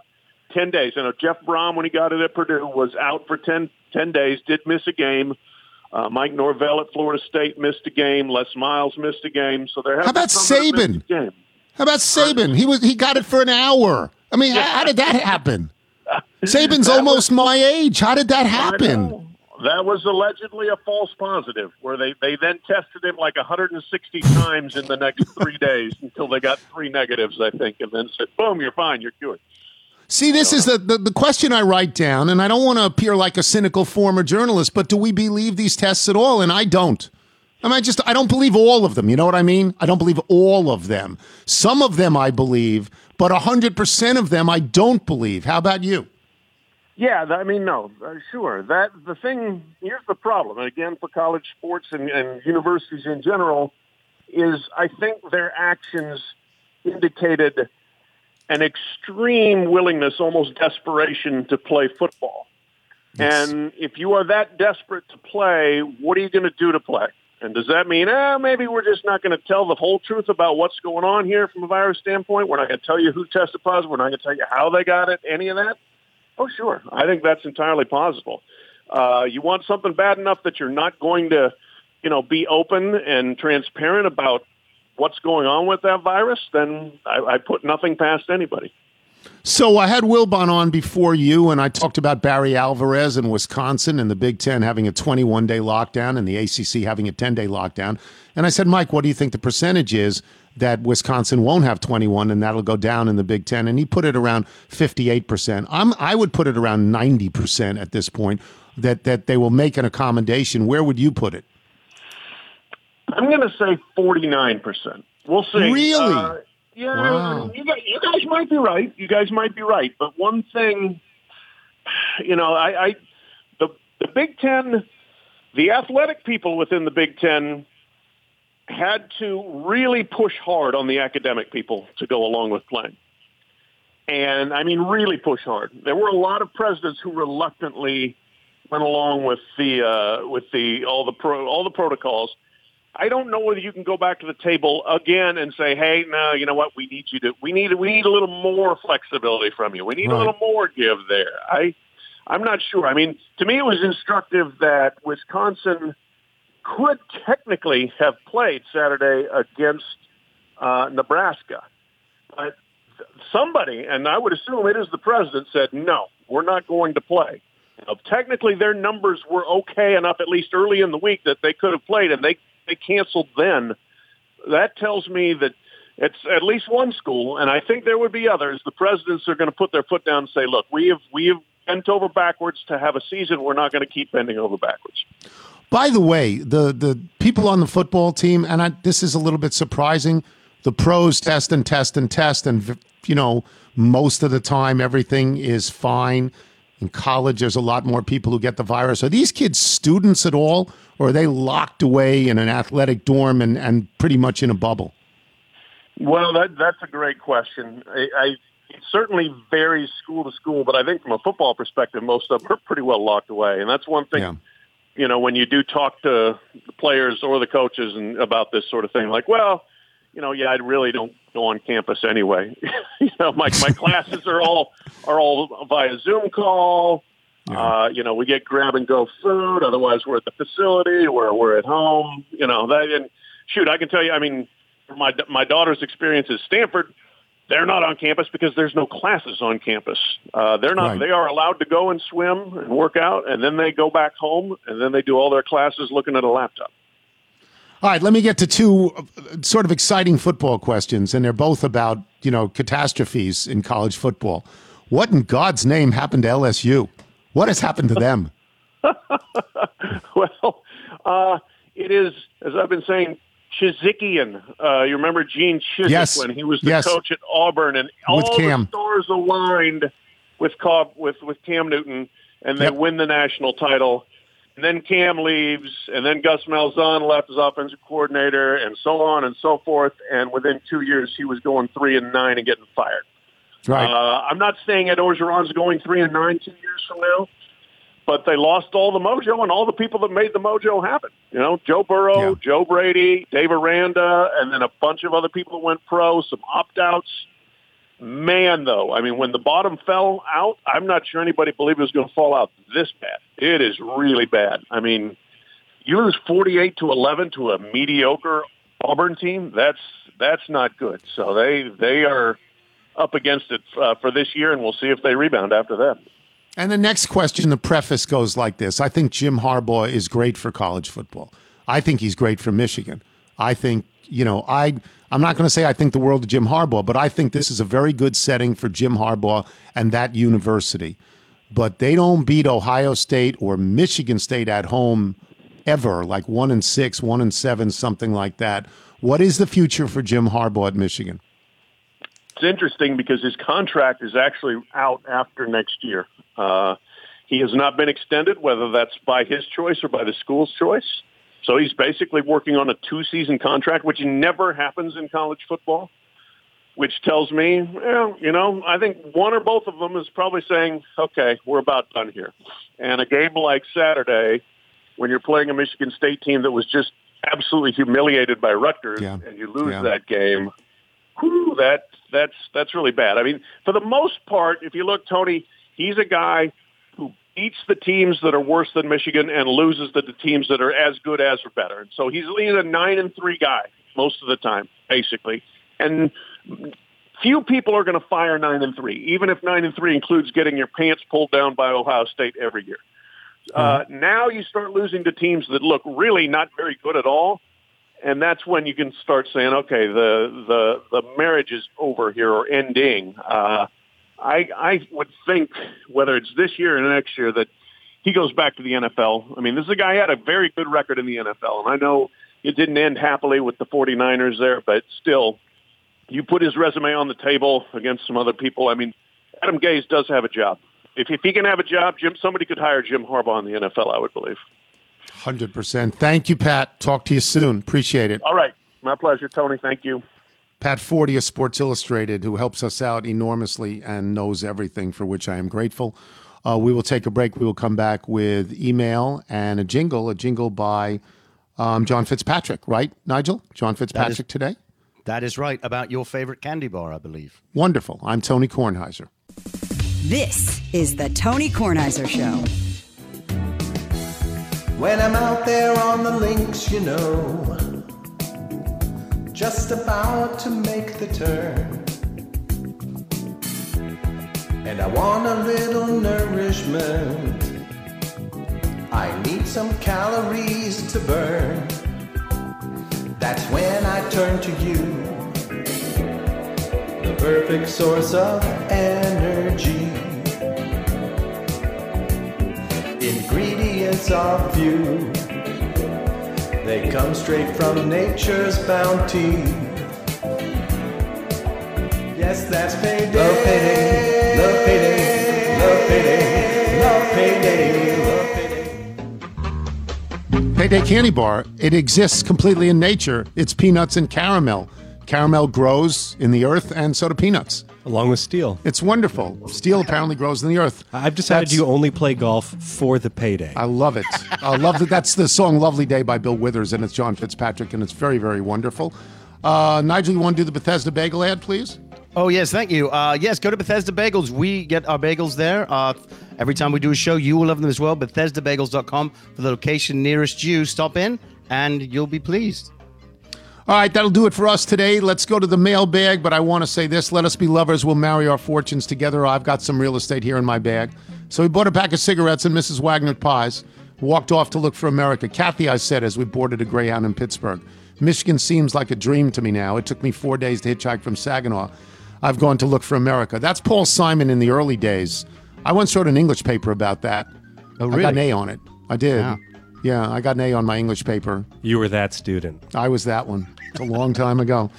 10 days. I know Jeff Brohm, when he got it at Purdue, was out for 10, 10 days, did miss a game. Uh, Mike Norvell at Florida State missed a game. Les Miles missed a game. So there have How about some that have missed Saban? game. How about Saban? He was he got it for an hour. I mean, how, how did that happen? Saban's almost my age. How did that happen? That was allegedly a false positive, where they, they then tested him like 160 times in the next three days until they got three negatives, I think, and then said, boom, you're fine, you're cured. See, this is the, the, the question I write down, and I don't want to appear like a cynical former journalist, but do we believe these tests at all? And I don't. I mean, I just I don't believe all of them. You know what I mean? I don't believe all of them. Some of them I believe, but hundred percent of them I don't believe. How about you? Yeah, I mean, no, uh, sure. That the thing. Here's the problem, and again, for college sports and, and universities in general, is I think their actions indicated an extreme willingness, almost desperation, to play football. And if you are that desperate to play, what are you going to do to play? And does that mean, eh, maybe we're just not going to tell the whole truth about what's going on here from a virus standpoint? We're not going to tell you who tested positive. We're not going to tell you how they got it, any of that? Oh, sure. I think that's entirely possible. Uh, you want something bad enough that you're not going to, you know, be open and transparent about what's going on with that virus, then I, I put nothing past anybody. So I had Wilbon on before you, and I talked about Barry Alvarez in Wisconsin and the Big Ten having a 21 day lockdown and the ACC having a 10 day lockdown. And I said, Mike, what do you think the percentage is that Wisconsin won't have 21 and that'll go down in the Big Ten? And he put it around 58%. I'm, I would put it around 90% at this point that, that they will make an accommodation. Where would you put it? I'm going to say 49%. We'll see. Really? Uh, yeah, Wow. you, guys, you guys might be right. You guys might be right. But one thing, you know, I, I the the Big Ten, the athletic people within the Big Ten had to really push hard on the academic people to go along with playing. And I mean, really push hard. There were a lot of presidents who reluctantly went along with the uh, with the all the pro, all the protocols. I don't know whether you can go back to the table again and say, "Hey, no, you know what? We need you to. We need we need a little more flexibility from you. We need Right. a little more give there." I I'm not sure. I mean, to me, it was instructive that Wisconsin could technically have played Saturday against uh, Nebraska, but somebody, and I would assume it is the president, said, "No, we're not going to play." Now, technically, their numbers were okay enough, at least early in the week, that they could have played, and they they canceled then. That tells me that it's at least one school, and I think there would be others. The presidents are going to put their foot down and say, "Look, we have we have bent over backwards to have a season. We're not going to keep bending over backwards." By the way, the the people on the football team, and I, this is a little bit surprising. The pros test and test and test, and you know, most of the time everything is fine. In college, there's a lot more people who get the virus. Are these kids students at all, or are they locked away in an athletic dorm and, and pretty much in a bubble? Well, that that's a great question. I, I it certainly varies school to school, but I think from a football perspective, most of them are pretty well locked away, and that's one thing. Yeah. You know, when you do talk to the players or the coaches and about this sort of thing, like, well, you know, yeah, I really don't go on campus anyway. you know, my my classes are all are all via Zoom call. Uh, you know, we get grab and go food. Otherwise, we're at the facility or we're at home. You know, that and shoot, I can tell you. I mean, my my daughter's experience at Stanford, they're not on campus because there's no classes on campus. Uh, they're not. Right. They are allowed to go and swim and work out, and then they go back home, and then they do all their classes looking at a laptop. All right, let me get to two uh, sort of exciting football questions, and they're both about you know catastrophes in college football. What in God's name happened to LSU? What has happened to them? well, uh, it is, as I've been saying, Chizikian. Uh, you remember Gene Chizik Yes. when he was the Yes. coach at Auburn, and With all Cam. the stars aligned with Cobb, with with Cam Newton, and they Yep. win the national title. And then Cam leaves, and then Gus Malzahn left as offensive coordinator, and so on and so forth. And within two years, he was going three and nine and getting fired. Right. Uh, I'm not saying Ed Orgeron's going three and nine two years from now, but they lost all the mojo and all the people that made the mojo happen. You know, Joe Burrow, Yeah. Joe Brady, Dave Aranda, and then a bunch of other people that went pro, some opt-outs. Man, though, I mean, when the bottom fell out, I'm not sure anybody believed it was going to fall out this bad. It is really bad. I mean, you lose 48 to 11 to a mediocre Auburn team. That's that's not good. So they they are up against it uh, for this year, and we'll see if they rebound after that. And the next question, the preface goes like this I think Jim Harbaugh is great for college football. I think he's great for Michigan. I think, you know, I. I'm not going to say I think the world of Jim Harbaugh, but I think this is a very good setting for Jim Harbaugh and that university. But they don't beat Ohio State or Michigan State at home ever, like one and six, one and seven, something like that. What is the future for Jim Harbaugh at Michigan? It's interesting because his contract is actually out after next year. Uh, he has not been extended, whether that's by his choice or by the school's choice. So he's basically working on a two-season contract, which never happens in college football. Which tells me, well, you know, I think one or both of them is probably saying, "Okay, we're about done here." And a game like Saturday, when you're playing a Michigan State team that was just absolutely humiliated by Rutgers, Yeah. and you lose Yeah. that game, whew, that that's that's really bad. I mean, for the most part, if you look, Tony, he's a guy who beats the teams that are worse than Michigan and loses the, the teams that are as good as or better. And so he's, he's a nine and three guy most of the time, basically. And few people are going to fire nine and three, even if nine and three includes getting your pants pulled down by Ohio State every year. Uh, now you start losing to teams that look really not very good at all, and that's when you can start saying, okay, the the the marriage is over here or ending. Uh, I I would think whether it's this year or next year that he goes back to the NFL. I mean, this is a guy who had a very good record in the NFL, and I know it didn't end happily with the 49ers there, but still, you put his resume on the table against some other people. I mean, Adam Gase does have a job. If, if he can have a job, Jim, somebody could hire Jim Harbaugh in the NFL, I would believe. 100%. Thank you, Pat. Talk to you soon. Appreciate it. All right. My pleasure, Tony. Thank you. Pat Forde of Sports Illustrated, who helps us out enormously and knows everything, for which I am grateful. Uh, we will take a break. We will come back with email and a jingle, a jingle by um, John Fitzpatrick, right, Nigel? John Fitzpatrick today? That is right about your favorite candy bar, I believe. Wonderful. I'm Tony Kornheiser. This is the Tony Kornheiser Show. When I'm out there on the links, you know, just about to make the turn. And I want a little nourishment. I need some calories to burn. That's when I turn to you, the perfect source of energy. Ingredients are few. They come straight from nature's bounty. Yes, that's payday. Love payday. Love payday. Love payday. Love payday. Payday Candy Bar, it exists completely in nature. It's peanuts and caramel. Caramel grows in the earth, and so do peanuts. Along with steel. It's wonderful. Steel apparently grows in the earth. I've decided That's- you only play golf for the payday. I love it. I love that. That's the song "Lovely Day" by Bill Withers, and it's John Fitzpatrick, and it's very, very wonderful. Uh, Nigel, you want to do the Bethesda Bagel ad, please? Oh yes, thank you. Uh, yes, go to Bethesda Bagels. We get our bagels there. Uh, every time we do a show, you will love them as well. BethesdaBagels.com for the location nearest you. Stop in, and you'll be pleased. All right, that'll do it for us today. Let's go to the mailbag, but I want to say this let us be lovers. We'll marry our fortunes together. I've got some real estate here in my bag. So we bought a pack of cigarettes and Mrs. Wagner pies. Walked off to look for America. Kathy, I said as we boarded a Greyhound in Pittsburgh. Michigan seems like a dream to me now. It took me four days to hitchhike from Saginaw. I've gone to look for America. That's Paul Simon in the early days. I once wrote an English paper about that. Oh, really? I got an? A on it. I did. Wow. Yeah, I got an A on my English paper. You were that student. I was that one. It's a long time ago.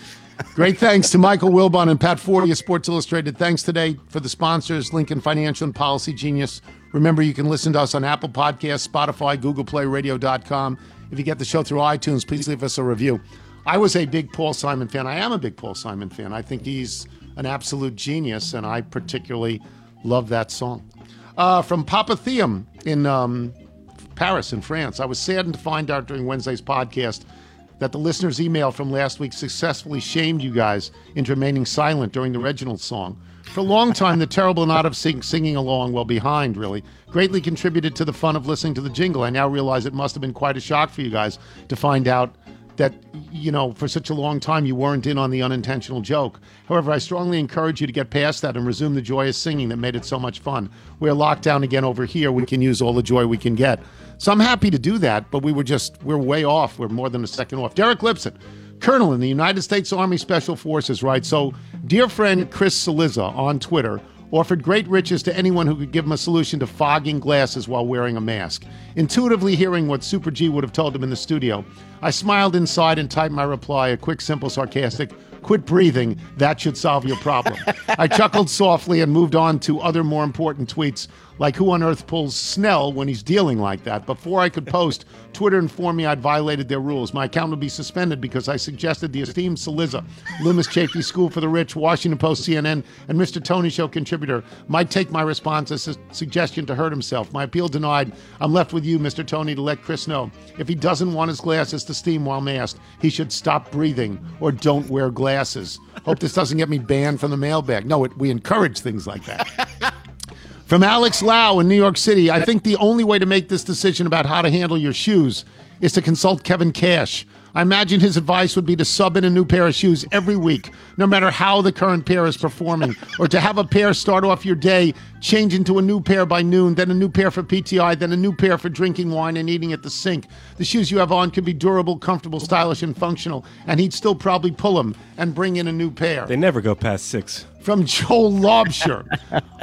Great thanks to Michael Wilbon and Pat Forde of Sports Illustrated. Thanks today for the sponsors, Lincoln Financial and Policy Genius. Remember, you can listen to us on Apple Podcasts, Spotify, Google Play, Radio.com. If you get the show through iTunes, please leave us a review. I was a big Paul Simon fan. I am a big Paul Simon fan. I think he's an absolute genius, and I particularly love that song. Uh, from Papa Theum in um, Paris, in France. I was saddened to find out during Wednesday's podcast that the listener's email from last week successfully shamed you guys into remaining silent during the Reginald song. For a long time, the terrible knot of sing- singing along, well behind, really, greatly contributed to the fun of listening to the jingle. I now realize it must have been quite a shock for you guys to find out that, you know, for such a long time you weren't in on the unintentional joke. However, I strongly encourage you to get past that and resume the joyous singing that made it so much fun. We're locked down again over here. We can use all the joy we can get. So I'm happy to do that, but we were just, we're way off. We're more than a second off. Derek Lipson, Colonel in the United States Army Special Forces, right? So, dear friend Chris Cillizza on Twitter offered great riches to anyone who could give him a solution to fogging glasses while wearing a mask. Intuitively hearing what Super G would have told him in the studio, I smiled inside and typed my reply, a quick, simple, sarcastic, quit breathing, that should solve your problem. I chuckled softly and moved on to other more important tweets, like who on earth pulls Snell when he's dealing like that? Before I could post, Twitter informed me I'd violated their rules. My account would be suspended because I suggested the esteemed Cillizza, Loomis Chafee School for the Rich, Washington Post, CNN, and Mr. Tony Show contributor might take my response as a suggestion to hurt himself. My appeal denied. I'm left with you, Mr. Tony, to let Chris know. If he doesn't want his glasses to steam while masked, he should stop breathing or don't wear glasses. Hope this doesn't get me banned from the mailbag. No, it, we encourage things like that. From Alex Lau in New York City, I think the only way to make this decision about how to handle your shoes is to consult Kevin Cash. I imagine his advice would be to sub in a new pair of shoes every week, no matter how the current pair is performing, or to have a pair start off your day, change into a new pair by noon, then a new pair for PTI, then a new pair for drinking wine and eating at the sink. The shoes you have on could be durable, comfortable, stylish, and functional, and he'd still probably pull them and bring in a new pair They never go past six. From Joel Lobsher.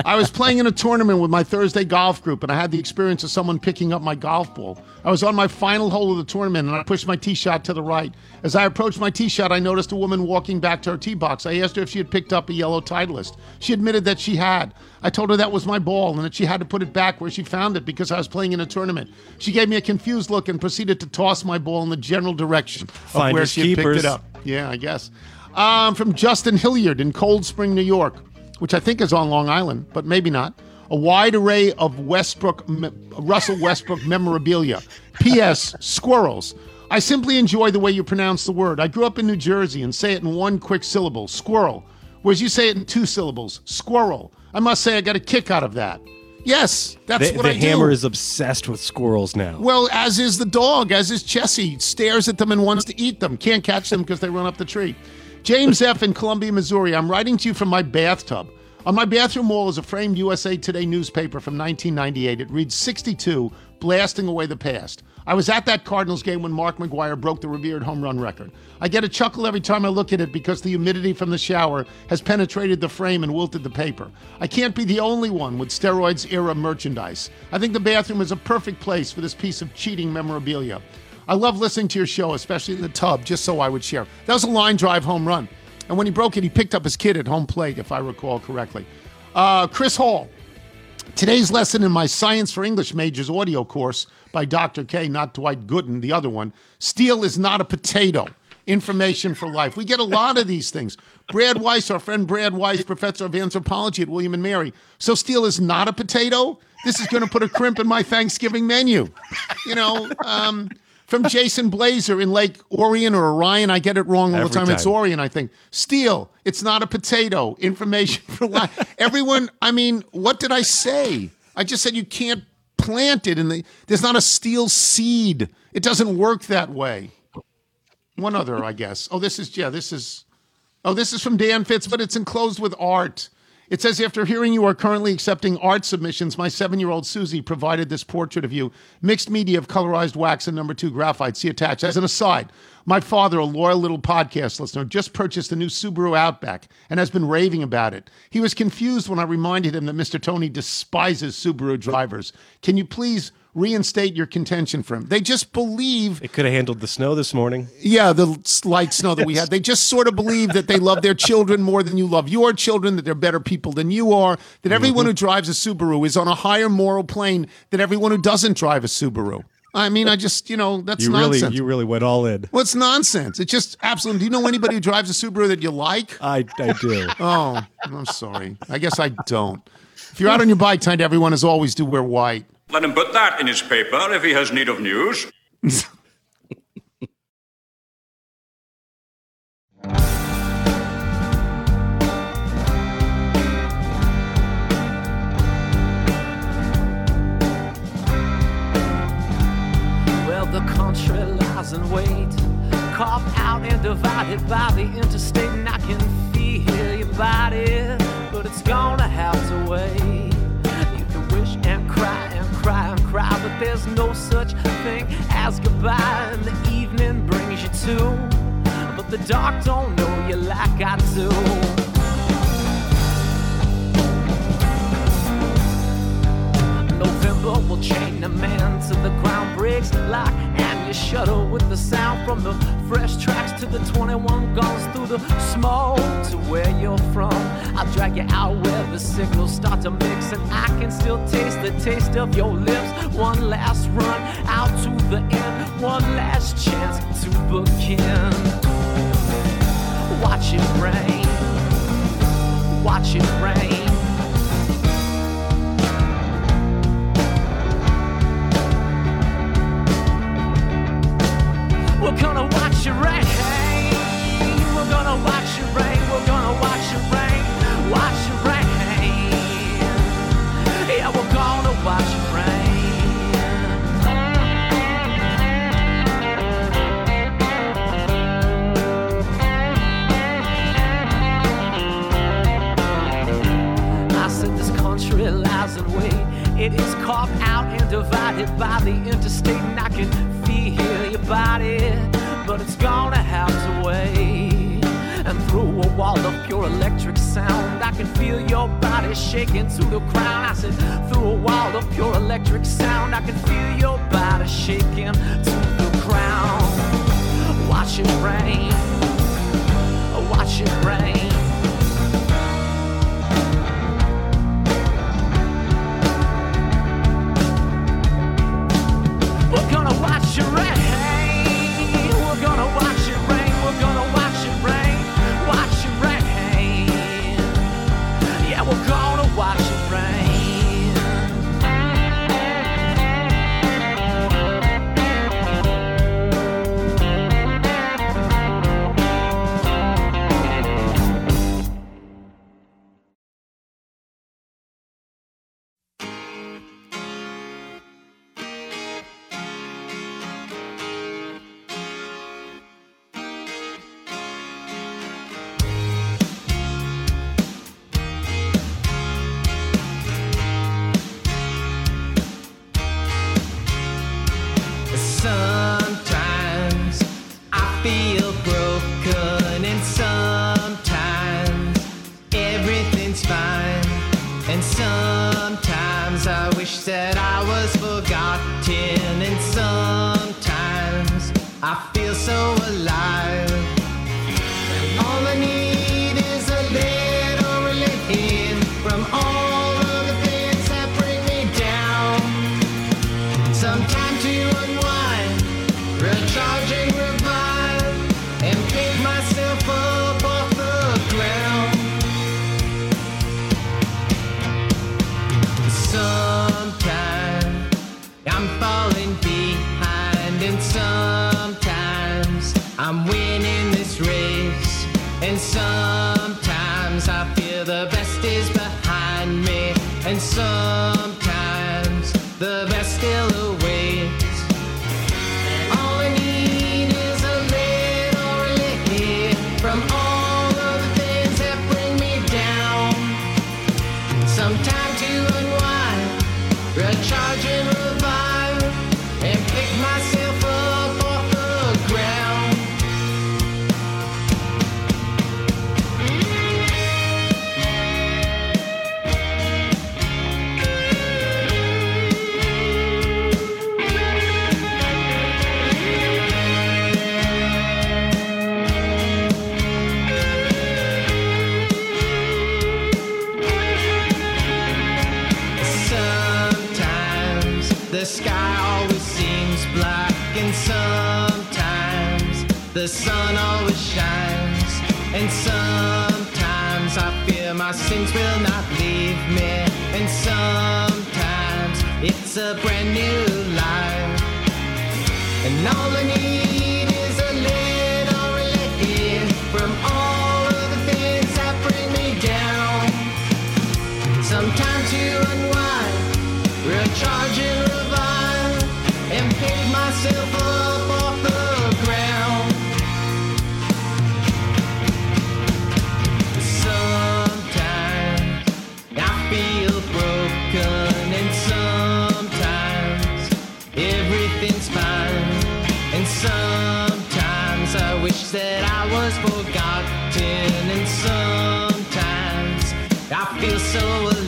I was playing in a tournament with my Thursday golf group, and I had the experience of someone picking up my golf ball. I was on my final hole of the tournament, and I pushed my tee shot to the right. As I approached my tee shot, I noticed a woman walking back to her tee box. I asked her if she had picked up a yellow Titleist. She admitted that she had. I told her that was my ball and that she had to put it back where she found it because I was playing in a tournament. She gave me a confused look and proceeded to toss my ball in the general direction of where she picked it up. Yeah, I guess. Um, from Justin Hilliard in Cold Spring, New York, which I think is on Long Island, but maybe not. A wide array of Westbrook, Russell Westbrook memorabilia. P.S. Squirrels. I simply enjoy the way you pronounce the word. I grew up in New Jersey and say it in one quick syllable, squirrel. Whereas you say it in two syllables, squirrel. I must say I got a kick out of that. Yes, that's The, what the I do. hammer is obsessed with squirrels now. Well, as is the dog, as is Chessie, stares at them and wants to eat them. Can't catch them because they run up the tree. James F. in Columbia, Missouri. I'm writing to you from my bathtub. On my bathroom wall is a framed USA Today newspaper from 1998. It reads 62, blasting away the past. I was at that Cardinals game when Mark McGwire broke the revered home run record. I get a chuckle every time I look at it because the humidity from the shower has penetrated the frame and wilted the paper. I can't be the only one with steroids era merchandise. I think the bathroom is a perfect place for this piece of cheating memorabilia. I love listening to your show, especially in the tub, just so I would share. That was a line drive home run. And when he broke it, he picked up his kid at home plate, if I recall correctly. Uh, Chris Hall. Today's lesson in my Science for English Majors audio course by Dr. K, not Dwight Gooden, the other one. Steel is not a potato. Information for life. We get a lot of these things. Brad Weiss, our friend Brad Weiss, professor of anthropology at William and Mary. So steel is not a potato. This is going to put a crimp in my Thanksgiving menu. You know, um, from Jason Blazer in Lake Orion or Orion. I get it wrong all Every the time. It's. Orion, I think. Steel, it's not a potato. Information for life. Everyone, I mean, what did I say? I just said you can't plant it in the there's not a steel seed. It doesn't work that way. One other, I guess. Oh, this is yeah, this is oh, this is from Dan Fitz, but it's enclosed with art. It says, after hearing you are currently accepting art submissions, my seven year old Susie provided this portrait of you. Mixed media of colorized wax and number two graphite. See attached. As an aside, my father, a loyal little podcast listener, just purchased a new Subaru Outback and has been raving about it. He was confused when I reminded him that Mr. Tony despises Subaru drivers. Can you please reinstate your contention for him? They just believe It could have handled the snow this morning. yeah, the slight snow that we had. They just sort of believe that they love their children more than you love your children, that they're better people than you are, that everyone Mm-hmm. who drives a Subaru is on a higher moral plane than everyone who doesn't drive a Subaru. I mean, I just, you know, that's You nonsense. really, you really went all in. What's nonsense? It's just absolute. Do you know anybody who drives a Subaru that you like? I, I do. Oh, I'm sorry. I guess I don't. If you're out on your bike, tend to everyone, as always, do wear white. Let him put that in his paper if he has need of news. Well, the country lies in wait, carved out and divided by the interstate, and I can feel your body, but it's gonna have to wait. There's no such thing as goodbye, and the evening brings you to. But the dark don't know you like I do. November will chain a man to the ground, breaks lock, and you shudder with the sound from the fresh tracks to the 21 guns through the smoke to where you're from. I'll drag you out where the signals start to mix, and I can still taste the taste of your lips. One last run out to the end, one last chance to begin. Watch it rain, watch it rain. Divided by the interstate, and I can feel your body, but it's gonna have to wait. And through a wall of pure electric sound, I can feel your body shaking to the ground. I said, through a wall of pure electric sound, I can feel your body shaking to the ground. Watch it rain, watch it rain. Gonna the best is behind me, and sometimes the sun always shines. And sometimes I fear my sins will not leave me. And sometimes it's a brand new life. And all I need is a little relief from all of the things that bring me down. Some time to unwind, recharge feel so alive.